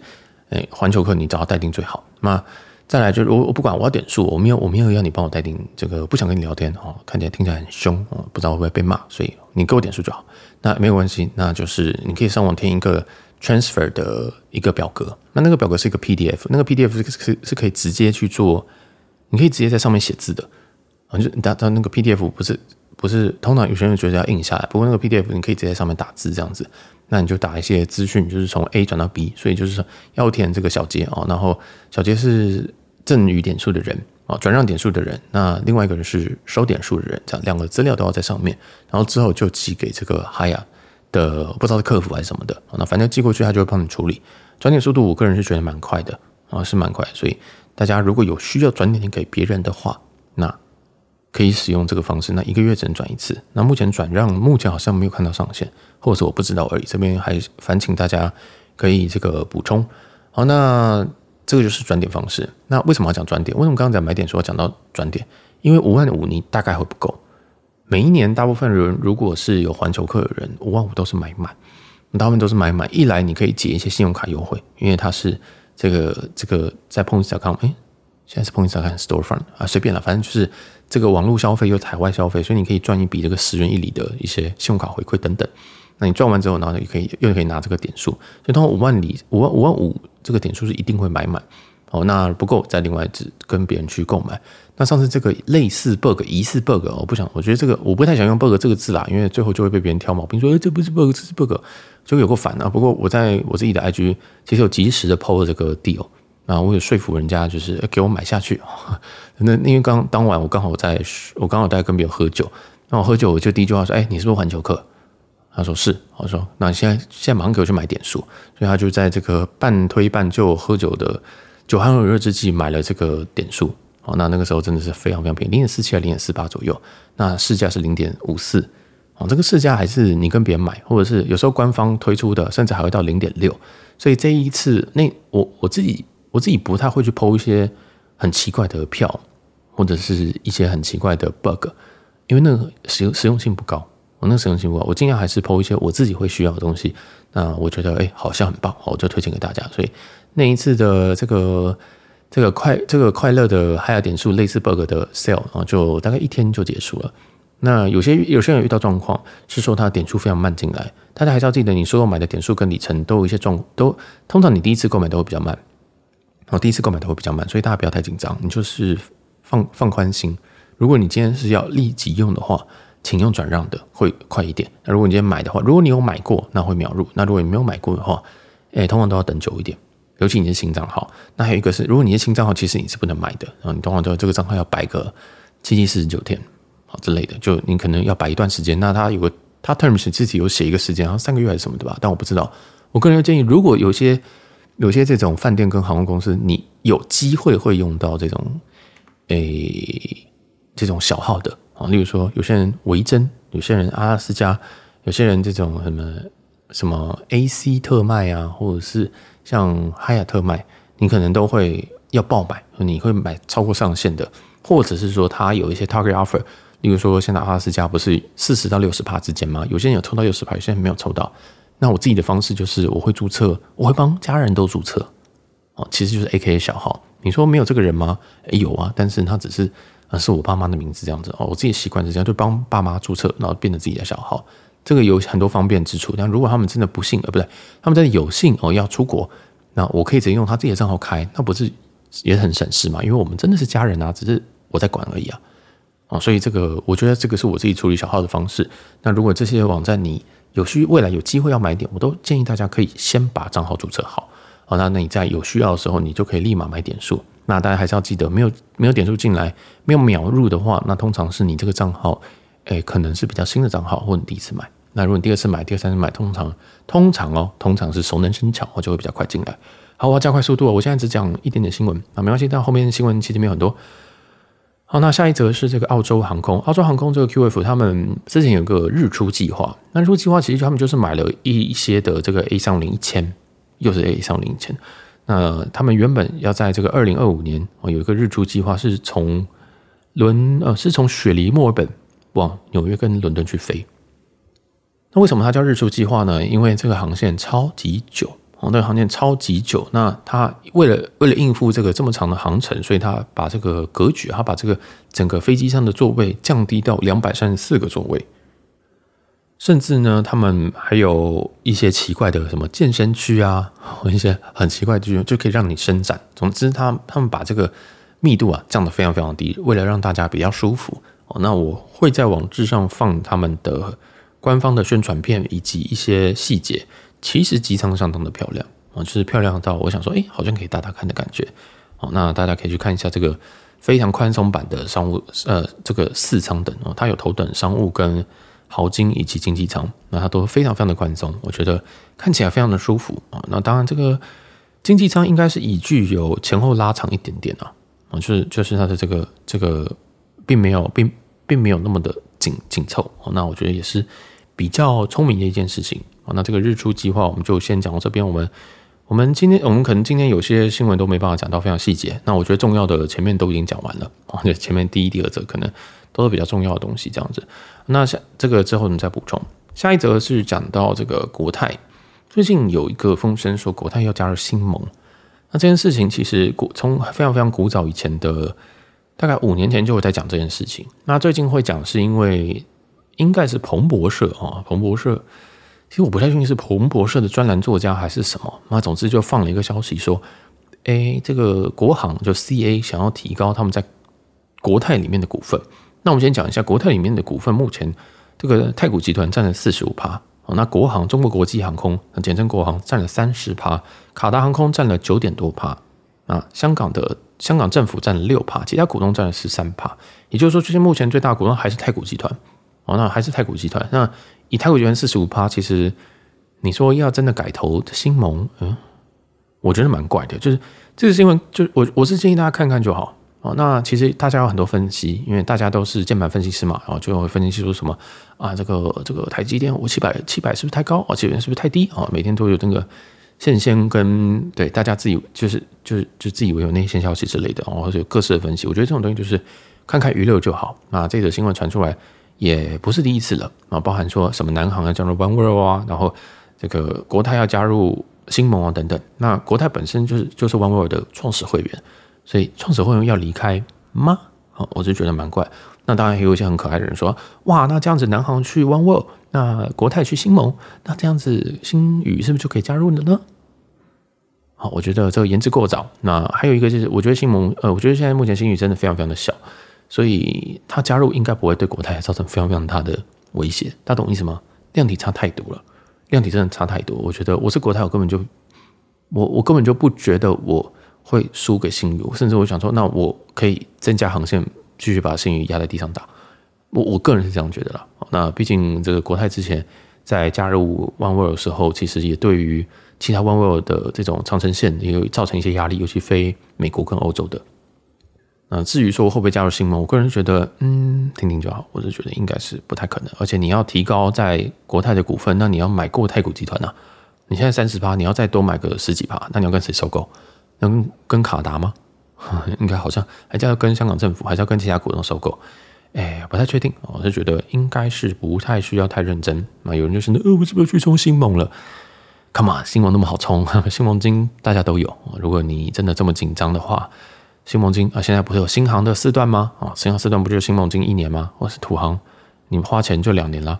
Speaker 1: 诶环球客，你找他代订最好。那再来就是我我不管我要点数，我没有我没有要你帮我代订这个，不想跟你聊天哦，看起来听起来很凶哦，不知道会不会被骂，所以你给我点数就好。那没有关系，那就是你可以上网填一个 transfer 的一个表格，那那个表格是一个 PDF，那个 PDF 是是是可以直接去做，你可以直接在上面写字的啊，就它它那个 PDF 不是不是，通常有些人觉得要印下来，不过那个 PDF 你可以直接在上面打字这样子。那你就打一些资讯，就是从 A 转到 B，所以就是说要填这个小杰哦，然后小杰是赠与点数的人啊，转让点数的人，那另外一个人是收点数的人，这样两个资料都要在上面，然后之后就寄给这个 Haya 的不知道是客服还是什么的，那反正寄过去他就会帮你处理，转点速度我个人是觉得蛮快的啊，是蛮快，所以大家如果有需要转点给别人的话，那。可以使用这个方式，那一个月只能转一次。那目前转让目前好像没有看到上限，或者是我不知道而已。这边还烦请大家可以这个补充。好，那这个就是转点方式。那为什么要讲转点？为什么刚刚讲买点说要讲到转点？因为五万五你大概会不够。每一年大部分人如果是有环球客的人，五万五都是买满，大部分都是买满。一来你可以解一些信用卡优惠，因为它是这个这个在 Points.com，哎，现在是 Points.com Storefront 啊，随便了，反正就是。这个网络消费又海外消费，所以你可以赚一笔这个十元一里的一些信用卡回馈等等。那你赚完之后，然后你可以又可以拿这个点数，所以通过五万里五万五万五这个点数是一定会买满。哦，那不够再另外只跟别人去购买。那上次这个类似 bug 疑似 bug，我不想，我觉得这个我不太想用 bug 这个字啦，因为最后就会被别人挑毛病，说哎这不是 bug，这是 bug，就有够烦啊。不过我在我自己的 IG 其实有及时的 PO 了这个 deal。啊，我有说服人家，就是给我买下去。<laughs> 那因为刚当晚我刚好在，我刚好在跟别人喝酒。那我喝酒，我就第一句话说：“哎，你是不是环球客？”他说：“是。”我说：“那现在现在马上给我去买点数。”所以他就在这个半推半就喝酒的酒酣耳热之际买了这个点数。哦，那那个时候真的是非常非常便宜，零点四七还零点四八左右。那市价是零点五四。哦，这个市价还是你跟别人买，或者是有时候官方推出的，甚至还会到零点六。所以这一次，那我我自己。我自己不太会去 PO 一些很奇怪的票，或者是一些很奇怪的 bug，因为那个实用实用性不高。我那个实用性不高，我尽量还是 PO 一些我自己会需要的东西。那我觉得哎、好像很棒，我就推荐给大家。所以那一次的这个这个快这个快乐的海尔点数类似 bug 的 sale，然后就大概一天就结束了。那有些有些人遇到状况是说他点数非常慢进来，大家还是要记得，你所有买的点数跟里程都有一些状都通常你第一次购买都会比较慢。然后第一次购买都会比较慢，所以大家不要太紧张，你就是放放宽心。如果你今天是要立即用的话，请用转让的会快一点。那如果你今天买的话，如果你有买过，那会秒入；那如果你没有买过的话，诶，通常都要等久一点。尤其你是新账号，那还有一个是，如果你是新账号，其实你是不能买的。然后你通常都这个账号要摆个七七四十九天，好之类的，就你可能要摆一段时间。那它有个它 terms 自己有写一个时间，好像三个月还是什么的吧？但我不知道。我个人建议，如果有些。有些这种饭店跟航空公司，你有机会会用到这种，诶、这种小号的啊，例如说有些人维珍，有些人阿拉斯加，有些人这种什么什么 AC 特卖啊，或者是像哈亚特卖，你可能都会要爆买，你会买超过上限的，或者是说它有一些 target offer，例如说现在阿拉斯加不是四十到六十趴之间吗？有些人有抽到六十趴，有些人没有抽到。那我自己的方式就是，我会注册，我会帮家人都注册，哦，其实就是 AKA 小号。你说没有这个人吗？有啊，但是他只是啊，是我爸妈的名字这样子哦。我自己习惯是这样，就帮爸妈注册，然后变成自己的小号。这个有很多方便之处。但如果他们真的不幸，呃，不对，他们真的有幸哦要出国，那我可以直接用他自己的账号开，那不是也很省事嘛？因为我们真的是家人啊，只是我在管而已啊。啊，所以这个我觉得这个是我自己处理小号的方式。那如果这些网站你有需未来有机会要买点，我都建议大家可以先把账号注册好。好，那那你在有需要的时候，你就可以立马买点数。那大家还是要记得，没有没有点数进来，没有秒入的话，那通常是你这个账号，诶，可能是比较新的账号，或你第一次买。那如果你第二次买、第二三次买，通常通常哦，通常是熟能生巧，我就会比较快进来。好，我要加快速度哦，我现在只讲一点点新闻啊，没关系，但后面新闻其实没有很多。好，那下一则是这个澳洲航空，澳洲航空这个 QF 他们之前有个日出计划，那日出计划其实他们就是买了一些的这个 A 三零一千。又是 A 上零一千，那他们原本要在这个二零二五年哦有一个日出计划，是从伦呃是从雪梨墨尔本往纽约跟伦敦去飞。那为什么它叫日出计划呢？因为这个航线超级久哦，那个航线超级久。那它为了为了应付这个这么长的航程，所以它把这个格局，它把这个整个飞机上的座位降低到两百三十四个座位。甚至呢，他们还有一些奇怪的什么健身区啊，或 <laughs> 一些很奇怪的地方，就可以让你伸展。总之，他他们把这个密度啊降得非常非常低，为了让大家比较舒服。哦，那我会在网志上放他们的官方的宣传片以及一些细节，其实机舱相当的漂亮啊，就是漂亮到我想说，哎，好像可以大大看的感觉。好，那大家可以去看一下这个非常宽松版的商务，呃，这个四舱等哦，它有头等商务跟。豪金以及经济舱，那它都非常非常的宽松，我觉得看起来非常的舒服啊。那当然，这个经济舱应该是椅具有前后拉长一点点啊，啊，就是就是它的这个这个并没有并并没有那么的紧紧凑。那我觉得也是比较聪明的一件事情啊。那这个日出计划我们就先讲到这边。我们我们今天我们可能今天有些新闻都没办法讲到非常细节。那我觉得重要的前面都已经讲完了啊，就前面第一、第二则可能。都是比较重要的东西，这样子。那下这个之后我们再补充。下一则是讲到这个国泰，最近有一个风声说国泰要加入新盟。那这件事情其实古从非常非常古早以前的，大概五年前就会在讲这件事情。那最近会讲是因为应该是彭博社啊，彭博社。其实我不太确定是彭博社的专栏作家还是什么。那总之就放了一个消息说，哎，这个国航就 CA 想要提高他们在国泰里面的股份。那我们先讲一下国泰里面的股份，目前这个太古集团占了四十五趴，那国航中国国际航空，简称国航占了三十趴，卡达航空占了九点多趴，啊，香港的香港政府占了六趴，其他股东占了十三趴，也就是说，最近目前最大股东还是太古集团，哦，那还是太古集团。那以太古集团四十五趴，其实你说要真的改投新盟，嗯，我觉得蛮怪的，就是这个新闻，就我我是建议大家看看就好。哦，那其实大家有很多分析，因为大家都是键盘分析师嘛，然后就会分析出什么啊，这个这个台积电五七百七百是不是太高啊？这边是不是太低啊？每天都有这个线线跟对大家自己就是就是就自以为有内线消息之类的，然后或者有各式的分析。我觉得这种东西就是看看娱乐就好。那这则新闻传出来也不是第一次了啊，包含说什么南航要加入 One World 啊，然后这个国泰要加入星盟啊等等。那国泰本身就是就是 One World 的创始会员。所以创始会员要离开吗？好，我就觉得蛮怪。那当然也有一些很可爱的人说：“哇，那这样子南航去 One World，那国泰去星盟，那这样子星宇是不是就可以加入了呢？”好，我觉得这个言之过早。那还有一个就是，我觉得星盟，呃，我觉得现在目前星宇真的非常非常的小，所以他加入应该不会对国泰造成非常非常大的威胁。大家懂意思吗？量体差太多了，量体真的差太多。我觉得我是国泰，我根本就我我根本就不觉得我。会输给星宇，甚至我想说，那我可以增加航线，继续把星宇压在地上打。我我个人是这样觉得啦。那毕竟这个国泰之前在加入 One World 的时候，其实也对于其他 One World 的这种长城线也有造成一些压力，尤其飞美国跟欧洲的。那至于说会不会加入新盟，我个人觉得，嗯，听听就好。我是觉得应该是不太可能。而且你要提高在国泰的股份，那你要买过太古集团啊。你现在三十趴，你要再多买个十几趴，那你要跟谁收购？能跟卡达吗？<laughs> 应该好像还是要跟香港政府，还是要跟其他股东收购？哎，不太确定。我是觉得应该是不太需要太认真。那有人就说：“呃，我是不是去冲新盟了？”Come on，星盟那么好冲，<laughs> 新盟金大家都有。如果你真的这么紧张的话，新盟金啊，现在不是有新航的四段吗？啊，新航四段不就是新盟金一年吗？或是土航，你们花钱就两年了，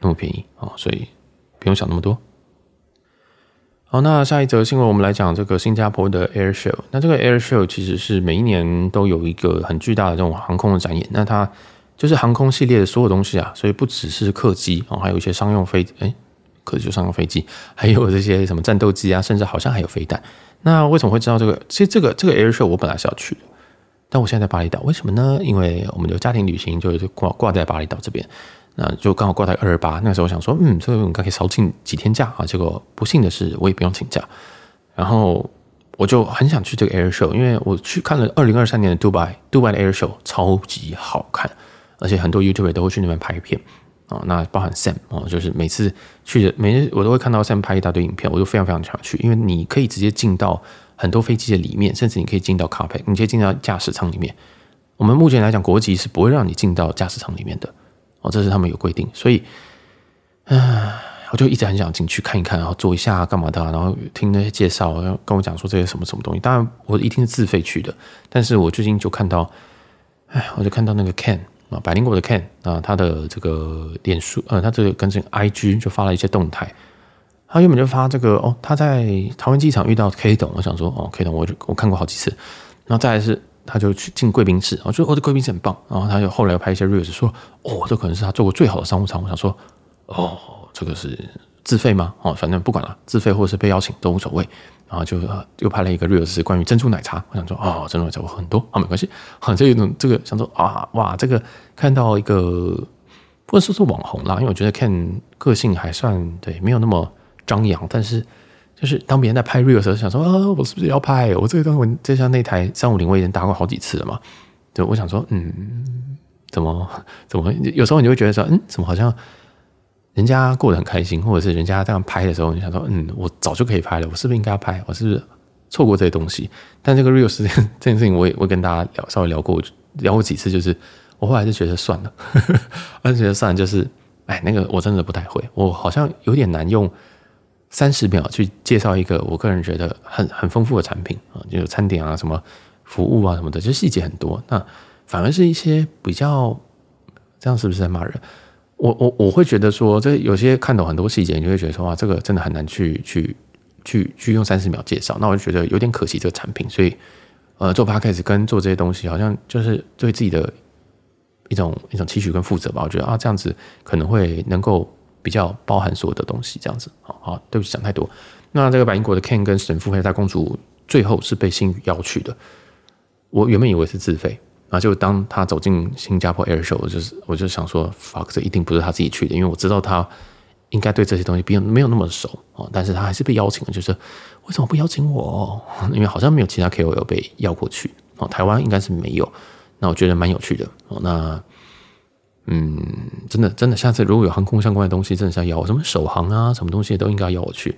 Speaker 1: 那么便宜啊，所以不用想那么多。好，那下一则新闻我们来讲这个新加坡的 Air Show。那这个 Air Show 其实是每一年都有一个很巨大的这种航空的展演。那它就是航空系列的所有东西啊，所以不只是客机哦，还有一些商用飞，哎，客机就商用飞机，还有这些什么战斗机啊，甚至好像还有飞弹。那为什么会知道这个？其实这个这个 Air Show 我本来是要去的，但我现在在巴厘岛，为什么呢？因为我们的家庭旅行就挂挂在巴厘岛这边。那就刚好挂在二二八，那个时候我想说，嗯，这个应该可以少请几天假啊。结果不幸的是，我也不用请假。然后我就很想去这个 Air Show，因为我去看了二零二三年的 Dubai，Dubai 的 Air Show 超级好看，而且很多 YouTuber 都会去那边拍片啊。那包含 Sam 哦，就是每次去的，每次我都会看到 Sam 拍一大堆影片，我都非常非常想去，因为你可以直接进到很多飞机的里面，甚至你可以进到 Cockpit，你可以进到驾驶舱里面。我们目前来讲，国籍是不会让你进到驾驶舱里面的。哦，这是他们有规定，所以，嗯，我就一直很想进去看一看，然后坐一下干嘛的，然后听那些介绍，然后跟我讲说这些什么什么东西。当然，我一定是自费去的，但是我最近就看到，哎，我就看到那个 Ken 啊，百灵果的 Ken 啊，他的这个脸书，呃，他这个跟这个 IG 就发了一些动态，他原本就发这个哦，他在桃园机场遇到 K 董，我想说哦，K 董，我就我看过好几次，然后再来是。他就去进贵宾室，我觉得哦，这贵宾室很棒。然后他就后来又拍一些 reels 说，哦，这可能是他做过最好的商务舱。我想说，哦，这个是自费吗？哦，反正不管了，自费或者是被邀请都无所谓。然后就又拍了一个 reels 是关于珍珠奶茶。我想说，哦，珍珠奶茶我很多，好，没关系。好，这种这个想说啊，哇，这个看到一个不能说是网红啦，因为我觉得 Ken 个性还算对，没有那么张扬，但是。就是当别人在拍 real 的时候，想说啊，我是不是要拍？我这个东西，就像那台三五零，我已经打过好几次了嘛。就我想说，嗯，怎么怎么？有时候你就会觉得说，嗯，怎么好像人家过得很开心，或者是人家这样拍的时候，你想说，嗯，我早就可以拍了，我是不是应该要拍？我是不是错过这些东西？但这个 real 事件 <laughs> 这件事情，我也我跟大家聊，稍微聊过，聊过几次，就是我后来就觉得算了，<laughs> 我就觉得算了，就是哎，那个我真的不太会，我好像有点难用。三十秒去介绍一个我个人觉得很很丰富的产品啊，就有餐点啊、什么服务啊什么的，就细节很多。那反而是一些比较这样，是不是在骂人？我我我会觉得说，这有些看懂很多细节，你就会觉得说哇，这个真的很难去去去去用三十秒介绍。那我就觉得有点可惜这个产品。所以呃，做 podcast 跟做这些东西，好像就是对自己的一种一种期许跟负责吧。我觉得啊，这样子可能会能够。比较包含所有的东西，这样子，好好，对不起，讲太多。那这个白英国的 Ken 跟神父还有大公主，最后是被星宇邀去的。我原本以为是自费，然后就当他走进新加坡 Air Show，我就是我就想说，fuck，这一定不是他自己去的，因为我知道他应该对这些东西没有没有那么熟哦。但是他还是被邀请了，就是为什么不邀请我？<laughs> 因为好像没有其他 KOL 被邀过去哦，台湾应该是没有。那我觉得蛮有趣的哦。那。嗯，真的真的，下次如果有航空相关的东西，真的是要邀我，什么首航啊，什么东西都应该邀我去。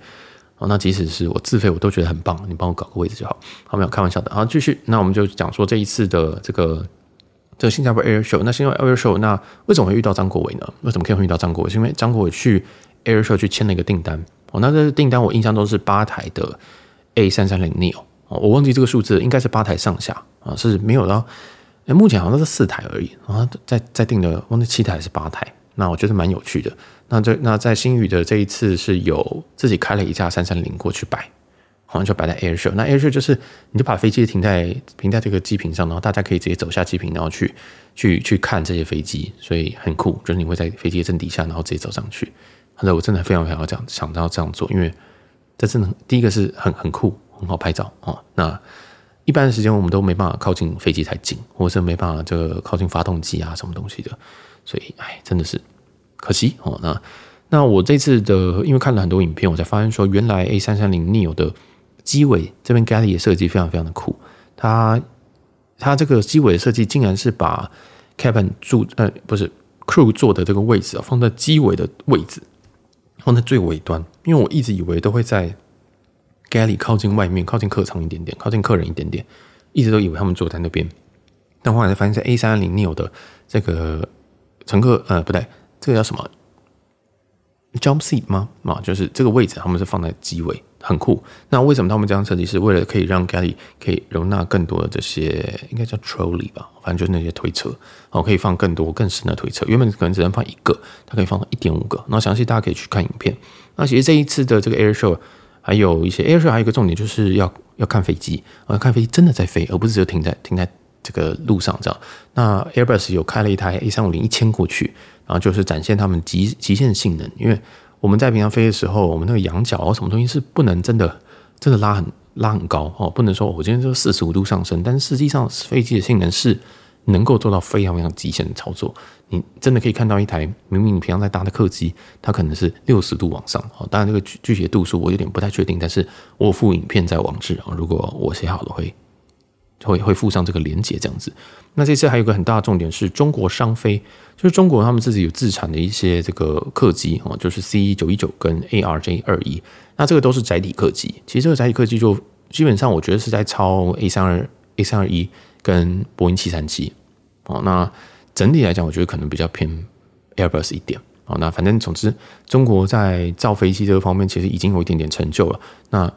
Speaker 1: 哦，那即使是我自费，我都觉得很棒。你帮我搞个位置就好，好没有开玩笑的。好，继续，那我们就讲说这一次的这个这个新加坡 Air Show。那新加坡 Air Show，那为什么会遇到张国伟呢？为什么可以会遇到张国伟？是因为张国伟去 Air Show 去签了一个订单。哦，那这个订单我印象中是八台的 A 三三零 Neo。哦，我忘记这个数字，应该是八台上下啊，是没有到。目前好像是四台而已，然后再再订的，忘记七台还是八台，那我觉得蛮有趣的。那这那在新宇的这一次是有自己开了一架三三零过去摆，好像就摆在 Air Show。那 Air Show 就是你就把飞机停在停在这个机坪上，然后大家可以直接走下机坪，然后去去去看这些飞机，所以很酷。就是你会在飞机的正底下，然后直接走上去。好的，我真的非常非常这样想到这样做，因为这真的第一个是很很酷，很好拍照啊。那一般的时间我们都没办法靠近飞机太近，或者是没办法这个靠近发动机啊什么东西的，所以哎，真的是可惜哦。那那我这次的，因为看了很多影片，我才发现说，原来 A 三三零 neo 的机尾这边 galley 的设计非常非常的酷。它它这个机尾的设计竟然是把 cabin 住呃不是 crew 坐的这个位置啊放在机尾的位置，放在最尾端，因为我一直以为都会在。galley 靠近外面，靠近客舱一点点，靠近客人一点点，一直都以为他们坐在那边，但后来才发现，在 A 三零 neo 的这个乘客，呃，不对，这个叫什么 jump seat 吗？啊，就是这个位置，他们是放在机尾，很酷。那为什么他们这样设计？是为了可以让 galley 可以容纳更多的这些，应该叫 trolley 吧，反正就是那些推车，哦，可以放更多更深的推车。原本可能只能放一个，它可以放一点五个。那详细大家可以去看影片。那其实这一次的这个 air show。还有一些 Air Show 还有一个重点就是要要看飞机啊，看飞机真的在飞，而不是只有停在停在这个路上这样。那 Airbus 有开了一台 A 三五零一千过去，然后就是展现他们极极限性能。因为我们在平常飞的时候，我们那个仰角啊什么东西是不能真的真的拉很拉很高哦，不能说我今天就四十五度上升，但是实际上飞机的性能是能够做到非常非常极限的操作。你真的可以看到一台明明你平常在搭的客机，它可能是六十度往上哦。当然这个具具体的度数我有点不太确定，但是我有附影片在网志啊，如果我写好了会会会附上这个连接这样子。那这次还有个很大的重点是中国商飞，就是中国他们自己有自产的一些这个客机哦，就是 C 九一九跟 ARJ 二一，那这个都是载体客机。其实这个载体客机就基本上我觉得是在抄 A 三二 A 三二一跟波音七三七哦，那。整体来讲，我觉得可能比较偏 Airbus 一点。哦，那反正总之，中国在造飞机这个方面其实已经有一点点成就了。那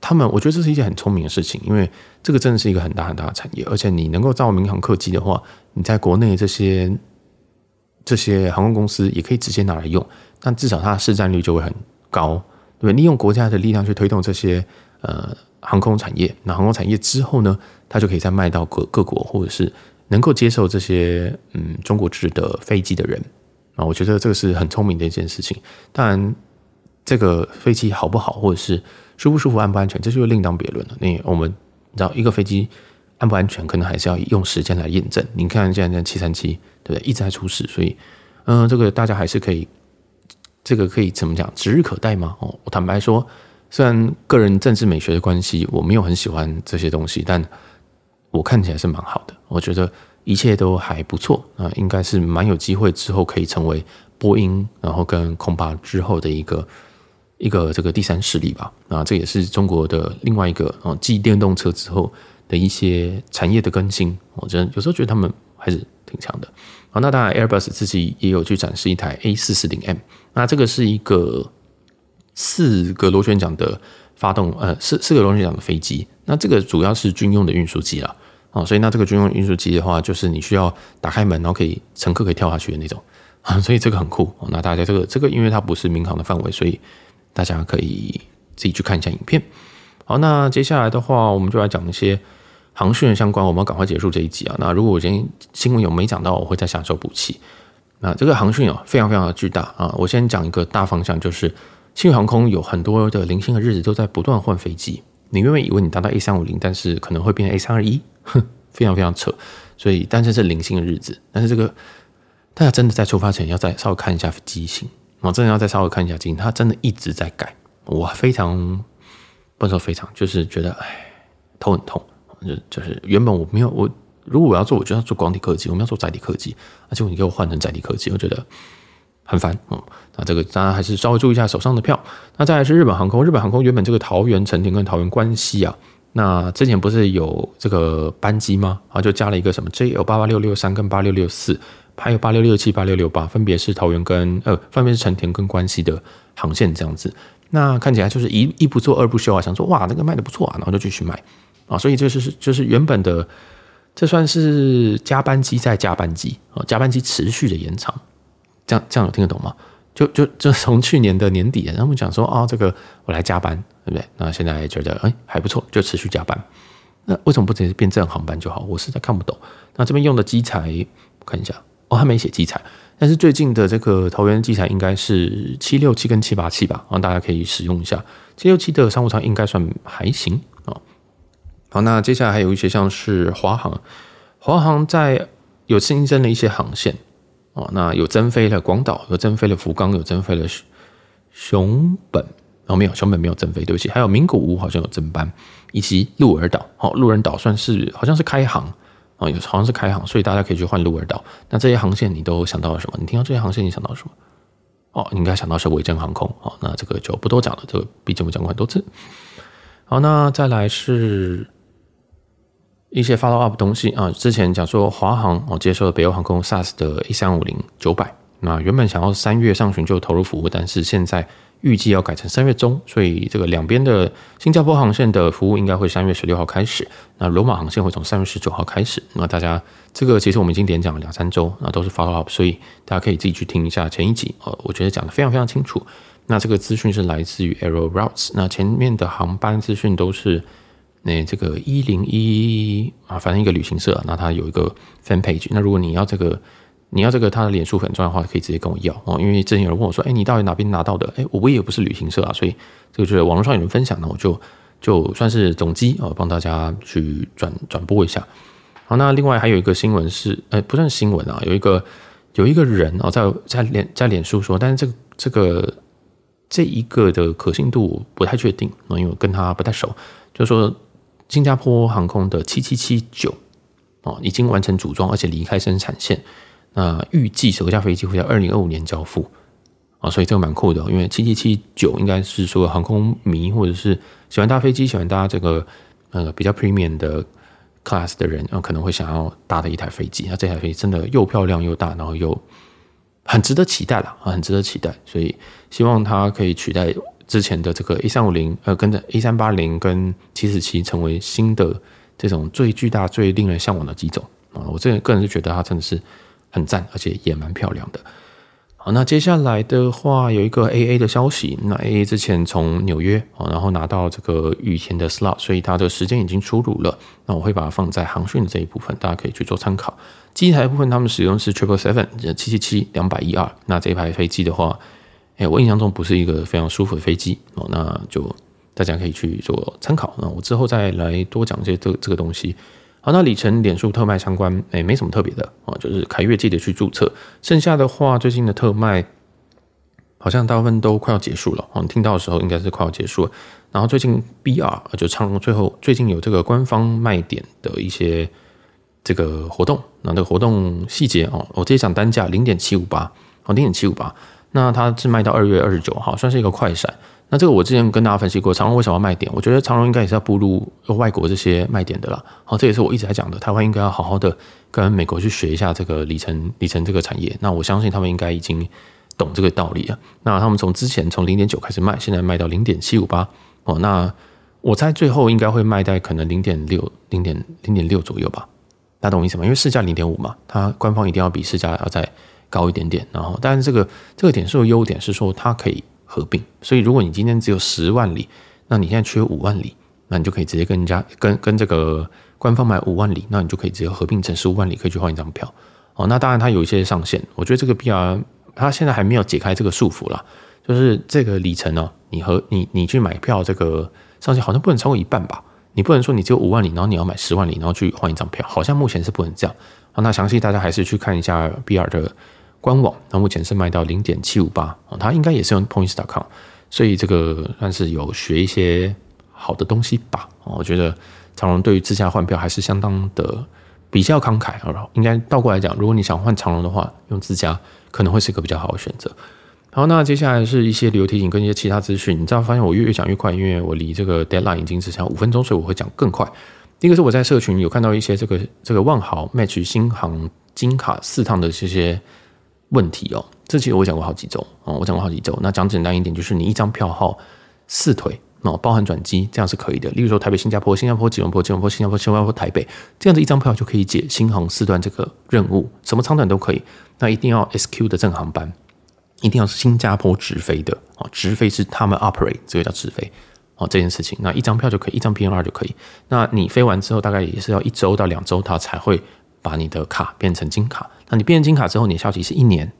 Speaker 1: 他们，我觉得这是一件很聪明的事情，因为这个真的是一个很大很大的产业。而且你能够造民航客机的话，你在国内这些这些航空公司也可以直接拿来用，但至少它的市占率就会很高，对不对？利用国家的力量去推动这些呃航空产业，那航空产业之后呢，它就可以再卖到各各国或者是。能够接受这些嗯中国制的飞机的人啊，我觉得这个是很聪明的一件事情。当然，这个飞机好不好，或者是舒不舒服、安不安全，这就另当别论了。你我们知道，一个飞机安不安全，可能还是要用时间来验证。你看，现在七三七对不对？一直在出事，所以嗯，这个大家还是可以，这个可以怎么讲？指日可待吗？哦，我坦白说，虽然个人政治美学的关系，我没有很喜欢这些东西，但。我看起来是蛮好的，我觉得一切都还不错啊，应该是蛮有机会之后可以成为波音，然后跟空巴之后的一个一个这个第三势力吧。啊，这也是中国的另外一个啊，继电动车之后的一些产业的更新。我觉得有时候觉得他们还是挺强的。好，那当然，Airbus 自己也有去展示一台 A 四四零 M，那这个是一个四个螺旋桨的发动，呃，四四个螺旋桨的飞机。那这个主要是军用的运输机啦，啊，所以那这个军用运输机的话，就是你需要打开门，然后可以乘客可以跳下去的那种，啊，<laughs> 所以这个很酷。那大家这个这个，因为它不是民航的范围，所以大家可以自己去看一下影片。好，那接下来的话，我们就来讲一些航讯相关。我们要赶快结束这一集啊。那如果我今天新闻有没讲到，我会再下周补齐。那这个航讯哦，非常非常的巨大啊。我先讲一个大方向，就是新宇航空有很多的零星的日子都在不断换飞机。你原本以为你达到 A 三五零，但是可能会变成 A 三二一，哼，<laughs> 非常非常扯。所以，但是是零星的日子。但是这个大家真的在出发前要再稍微看一下机型，我真的要再稍微看一下机型，它真的一直在改。我非常不能说非常，就是觉得哎，头很痛。就就是原本我没有我，如果我要做，我就要做广体科技，我们要做载体科技，而且你给我换成载体科技，我觉得。很烦，嗯，那这个大家还是稍微注意一下手上的票。那再来是日本航空，日本航空原本这个桃园成田跟桃园关西啊，那之前不是有这个班机吗？啊，就加了一个什么 JL 八八六六三跟八六六四，还有八六六七、八六六八，分别是桃园跟呃，分别是成田跟关西的航线这样子。那看起来就是一一不做二不休啊，想说哇，那个卖的不错啊，然后就继续卖啊，所以这是就是原本的，这算是加班机再加班机啊，加班机持续的延长。这样这样有听得懂吗？就就就从去年的年底，然后我们讲说啊、这个我来加班，对不对？那现在觉得哎还不错，就持续加班。那为什么不直接变正航班就好？我实在看不懂。那这边用的机材，我看一下，哦，还没写机材，但是最近的这个桃园机材应该是七六七跟七八七吧，啊大家可以使用一下。七六七的商务舱应该算还行啊、好，那接下来还有一些像是华航，华航在有新增的一些航线。哦，那有增飞了广岛，有增飞了福冈，有增飞了熊本，哦，没有，熊本没有增飞，对不起。还有名古屋好像有增班，以及鹿儿岛，好，鹿儿岛算是好像是开航，啊，有好像是开航，所以大家可以去换鹿儿岛。那这些航线你都想到了什么？你听到这些航线你想到了什么？哦，你应该想到是维珍航空，好，那这个就不多讲了，这个毕竟我讲过很多次。好，那再来是。一些 follow up 东西啊，之前讲说华航哦接受了北欧航空 SAS 的 A 三五零九百，那原本想要三月上旬就投入服务，但是现在预计要改成三月中，所以这个两边的新加坡航线的服务应该会三月十六号开始，那罗马航线会从三月十九号开始。那大家这个其实我们已经连讲了两三周，那都是 follow up，所以大家可以自己去听一下前一集呃，我觉得讲得非常非常清楚。那这个资讯是来自于 Aero Routes，那前面的航班资讯都是那这个一零一啊，反正一个旅行社，那它有一个 fan page。那如果你要这个，你要这个他的脸书粉专的话，可以直接跟我要哦。因为之前有人问我说，哎，你到底哪边拿到的？哎，我也不是旅行社啊，所以这个就是网络上有人分享的，我就就算是总机哦，帮大家去转转播一下。好，那另外还有一个新闻是，哎，不算新闻啊，有一个有一个人哦，在在脸在脸书说，但是这个这个。这一个的可信度不太确定，因为我跟他不太熟。就说，新加坡航空的七七七九哦，已经完成组装，而且离开生产线。那预计首架飞机会在二零二五年交付啊，所以这个蛮酷的。因为七七七九应该是说航空迷或者是喜欢搭飞机、喜欢搭这个呃比较 premium 的 class 的人，可能会想要搭的一台飞机。那这台飞机真的又漂亮又大，然后又。很值得期待了啊，很值得期待，所以希望它可以取代之前的这个 A 三五零，呃，跟着 A 三八零跟七四七成为新的这种最巨大、最令人向往的机种啊！我这个人是觉得它真的是很赞，而且也蛮漂亮的。好，那接下来的话有一个 AA 的消息，那 AA 之前从纽约啊，然后拿到这个羽田的 slot，所以它的时间已经出炉了。那我会把它放在航训的这一部分，大家可以去做参考。机台部分，他们使用是 Triple Seven，七七七两百一二。那这一排飞机的话，哎，我印象中不是一个非常舒服的飞机哦。那就大家可以去做参考。那我之后再来多讲这这这个东西。好，那里程脸书特卖相关，哎，没什么特别的哦，就是凯越记得去注册。剩下的话，最近的特卖好像大部分都快要结束了哦。听到的时候应该是快要结束了。然后最近 BR 就唱最后最近有这个官方卖点的一些。这个活动，那这个活动细节哦，我直接讲单价零点七五八哦，零点七五八，那它是卖到二月二十九号，算是一个快闪。那这个我之前跟大家分析过，长荣为什么要卖点？我觉得长荣应该也是要步入外国这些卖点的啦。好，这也是我一直在讲的，台湾应该要好好的跟美国去学一下这个里程里程这个产业。那我相信他们应该已经懂这个道理了。那他们从之前从零点九开始卖，现在卖到零点七五八哦，那我猜最后应该会卖在可能零点六零点零点六左右吧。大家懂我意思吗？因为市价零点五嘛，它官方一定要比市价要再高一点点。然后，但是这个这个点数的优点是说它可以合并，所以如果你今天只有十万里，那你现在缺五万里，那你就可以直接跟人家跟跟这个官方买五万里，那你就可以直接合并成十五万里，可以去换一张票。哦，那当然它有一些上限，我觉得这个 BR 它现在还没有解开这个束缚啦，就是这个里程哦，你和你你去买票这个上限好像不能超过一半吧。你不能说你只有五万里，然后你要买十万里，然后去换一张票，好像目前是不能这样。那详细大家还是去看一下 BR 的官网，那目前是卖到零点七五八，它应该也是用 Points.com，所以这个算是有学一些好的东西吧。我觉得长荣对于自驾换票还是相当的比较慷慨，应该倒过来讲，如果你想换长荣的话，用自驾可能会是一个比较好的选择。好，那接下来是一些旅游提醒跟一些其他资讯。你知道，发现我越越讲越快，因为我离这个 deadline 已经只剩五分钟，所以我会讲更快。第一个是我在社群有看到一些这个这个万豪 match 新航金卡四趟的这些问题哦。这其实我讲过好几周哦，我讲过好几周。那讲简单一点，就是你一张票号四腿哦，包含转机，这样是可以的。例如说台北新加坡、新加坡吉隆坡、吉隆坡新加坡、新加坡台北，这样子一张票就可以解新航四段这个任务，什么舱段都可以。那一定要 SQ 的正航班。一定要是新加坡直飞的啊，直飞是他们 operate，这个叫直飞哦。这件事情，那一张票就可以，一张 PNR 就可以。那你飞完之后，大概也是要一周到两周，它才会把你的卡变成金卡。那你变成金卡之后，你的效期是一年。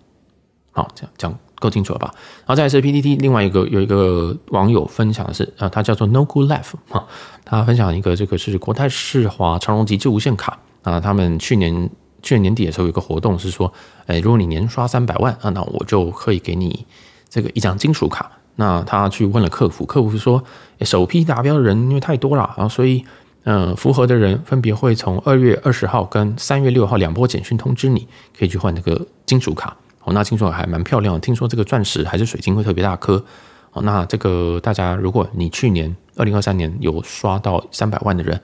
Speaker 1: 好，这样讲够清楚了吧？然后再来是 PTT，另外一个有一个网友分享的是啊，他叫做 No Cool Life 哈，他分享一个这个是国泰世华长荣极致无限卡啊，他们去年。去年年底的时候有个活动是说，哎，如果你年刷三百万啊，那我就可以给你这个一张金属卡。那他去问了客服，客服说，首批达标的人因为太多了，然后所以，嗯，符合的人分别会从二月二十号跟三月六号两波简讯通知你，可以去换这个金属卡。哦，那金属卡还蛮漂亮的，听说这个钻石还是水晶会特别大颗。哦，那这个大家如果你去年二零二三年有刷到三百万的人，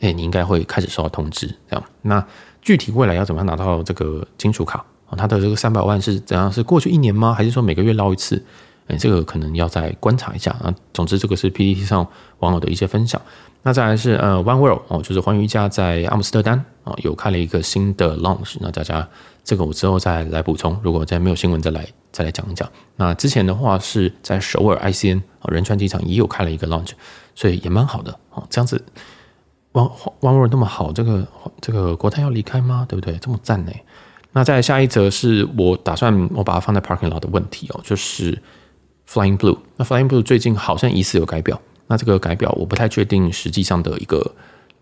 Speaker 1: 哎，你应该会开始收到通知，这样那。具体未来要怎么样拿到这个金属卡啊？它的这个三百万是怎样？是过去一年吗？还是说每个月捞一次？哎，这个可能要再观察一下啊。总之，这个是 PPT 上网友的一些分享。那再来是呃，One World 哦，就是环游一家在阿姆斯特丹啊，有开了一个新的 launch。那大家这个我之后再来补充，如果再没有新闻再来再来讲一讲。那之前的话是在首尔 ICN 啊仁川机场也有开了一个 launch，所以也蛮好的哦。这样子，One One World 那么好，这个这个国泰要离开吗？对不对？这么赞呢？那再下一则是我打算我把它放在 parking lot 的问题哦，就是 Flying Blue。那 Flying Blue 最近好像疑似有改表。那这个改表我不太确定实际上的一个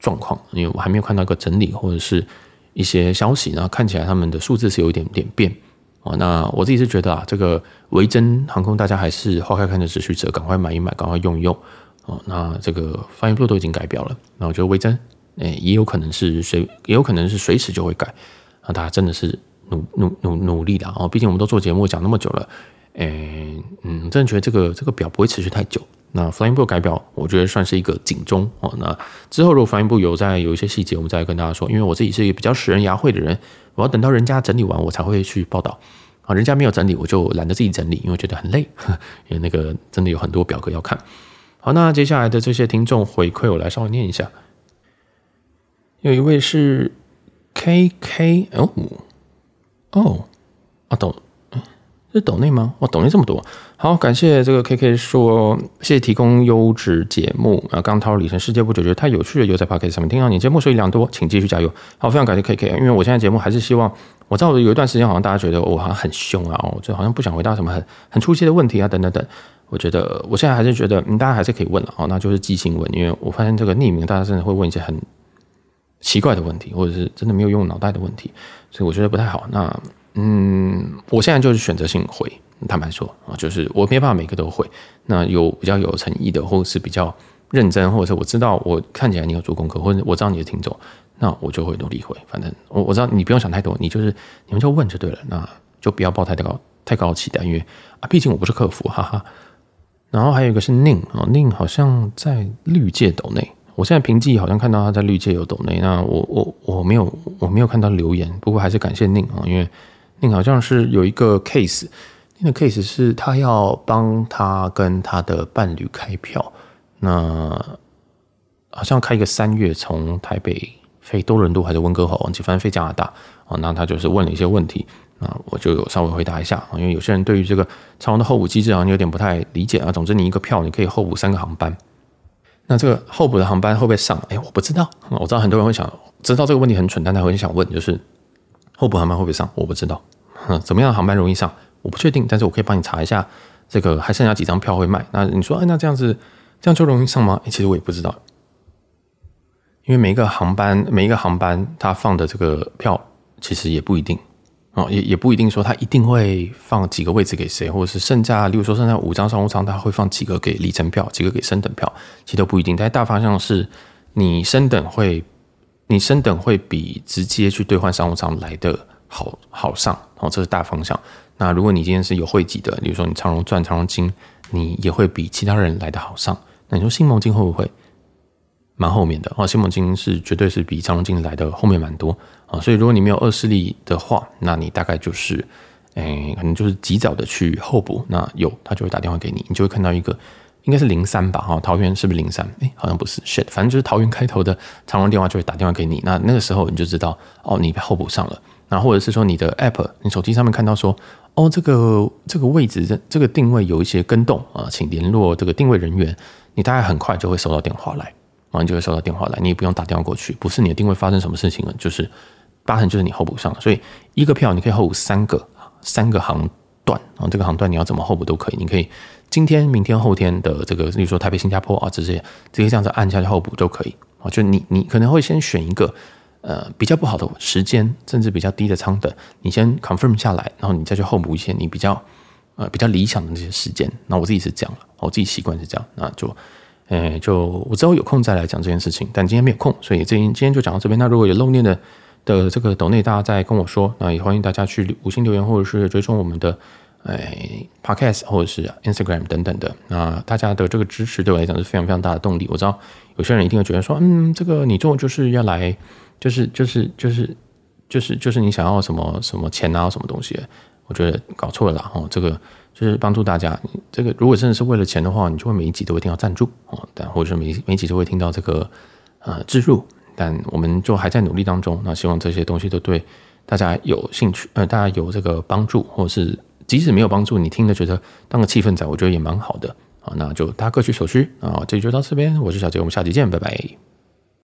Speaker 1: 状况，因为我还没有看到一个整理或者是一些消息，然后看起来他们的数字是有一点点变哦。那我自己是觉得啊，这个维珍航空大家还是花开看的持续者，赶快买一买，赶快用一用哦。那这个 Flying Blue 都已经改表了，那我觉得维珍诶也有可能是随也有可能是随时就会改，那大家真的是努努努努力的哦。毕竟我们都做节目讲那么久了，诶嗯，真的觉得这个这个表不会持续太久。那 Flying Blue 改表，我觉得算是一个警钟哦。那之后如果 Flying Blue 有在有一些细节，我们再跟大家说。因为我自己是一个比较食人牙慧的人，我要等到人家整理完，我才会去报道啊。人家没有整理，我就懒得自己整理，因为觉得很累，<laughs> 因为那个真的有很多表格要看。好，那接下来的这些听众回馈，我来稍微念一下。有一位是 KK 哦哦啊懂。是抖内吗？哇，抖内这么多，好，感谢这个 K K 说，谢谢提供优质节目啊。刚涛里程世界不久，觉得太有趣了，又在 Podcast 上面听到你节目，所以良多，请继续加油。好，非常感谢 K K，因为我现在节目还是希望，我知道有一段时间好像大家觉得我好像很凶啊，哦，就好像不想回答什么很很出戏的问题啊，等等等。我觉得我现在还是觉得，嗯，大家还是可以问了，哦，那就是寄信问，因为我发现这个匿名大家真的会问一些很奇怪的问题，或者是真的没有用脑袋的问题，所以我觉得不太好。那。嗯，我现在就是选择性回，坦白说啊，就是我没办法每个都回。那有比较有诚意的，或者是比较认真，或者是我知道我看起来你有做功课，或者我知道你的听众，那我就会努力回。反正我我知道你不用想太多，你就是你们就问就对了，那就不要抱太高太高期待，因为啊，毕竟我不是客服，哈哈。然后还有一个是宁啊，宁好像在绿界斗内。我现在凭记好像看到他在绿界有斗内，那我我我没有我没有看到留言，不过还是感谢宁啊，因为。那个好像是有一个 case，那个 case 是他要帮他跟他的伴侣开票，那好像开一个三月从台北飞多伦多还是温哥华，忘记，反正飞加拿大哦。那他就是问了一些问题，那我就有稍微回答一下，因为有些人对于这个长荣的候补机制好像有点不太理解啊。总之，你一个票你可以候补三个航班，那这个候补的航班会不会上？哎，我不知道，我知道很多人会想知道这个问题很蠢，但他会想问就是。候补航班会不会上？我不知道。嗯，怎么样的航班容易上？我不确定，但是我可以帮你查一下。这个还剩下几张票会卖？那你说，哎，那这样子这样就容易上吗？哎其实我也不知道，因为每一个航班每一个航班它放的这个票其实也不一定哦，也也不一定说它一定会放几个位置给谁，或者是剩下，例如说剩下五张商务舱，它会放几个给里程票，几个给升等票，其实都不一定。但大方向是你升等会。你升等会比直接去兑换商务舱来的好好上哦，这是大方向。那如果你今天是有汇集的，比如说你长荣钻、长荣金，你也会比其他人来的好上。那你说新梦金会不会蛮后面的哦？新梦金是绝对是比长荣金来的后面蛮多啊。所以如果你没有恶势力的话，那你大概就是，诶，可能就是及早的去候补。那有他就会打电话给你，你就会看到一个。应该是零三吧，哈，桃园是不是零三？哎，好像不是，shit，反正就是桃园开头的长荣电话就会打电话给你，那那个时候你就知道，哦，你被候补上了，那或者是说你的 app，你手机上面看到说，哦，这个这个位置这这个定位有一些更动啊，请联络这个定位人员，你大概很快就会收到电话来，啊，你就会收到电话来，你也不用打电话过去，不是你的定位发生什么事情了，就是八成就是你候补上了，所以一个票你可以候补三个三个航段，啊，这个航段你要怎么候补都可以，你可以。今天、明天、后天的这个，例如说台北、新加坡啊，这些直接这样子按下去候补都可以啊。就你，你可能会先选一个呃比较不好的时间，甚至比较低的舱等，你先 confirm 下来，然后你再去候补一些你比较呃比较理想的那些时间。那我自己是这样，我自己习惯是这样。那就，呃，就我之后有空再来讲这件事情，但今天没有空，所以今今天就讲到这边。那如果有漏念的的这个抖内，大家再跟我说，那也欢迎大家去五星留言或者是追踪我们的。哎，Podcast 或者是 Instagram 等等的，那大家的这个支持对我来讲是非常非常大的动力。我知道有些人一定会觉得说，嗯，这个你做就是要来，就是就是就是就是就是你想要什么什么钱啊，什么东西？我觉得搞错了啦。哦，这个就是帮助大家。这个如果真的是为了钱的话，你就会每一集都会听到赞助啊，但或者是每每一集都会听到这个呃置入。但我们就还在努力当中。那希望这些东西都对大家有兴趣，呃，大家有这个帮助，或者是即使没有帮助，你听了觉得当个气氛仔，我觉得也蛮好的啊。那就大家各取所需啊。这就到这边，我是小杰，我们下期见，拜拜。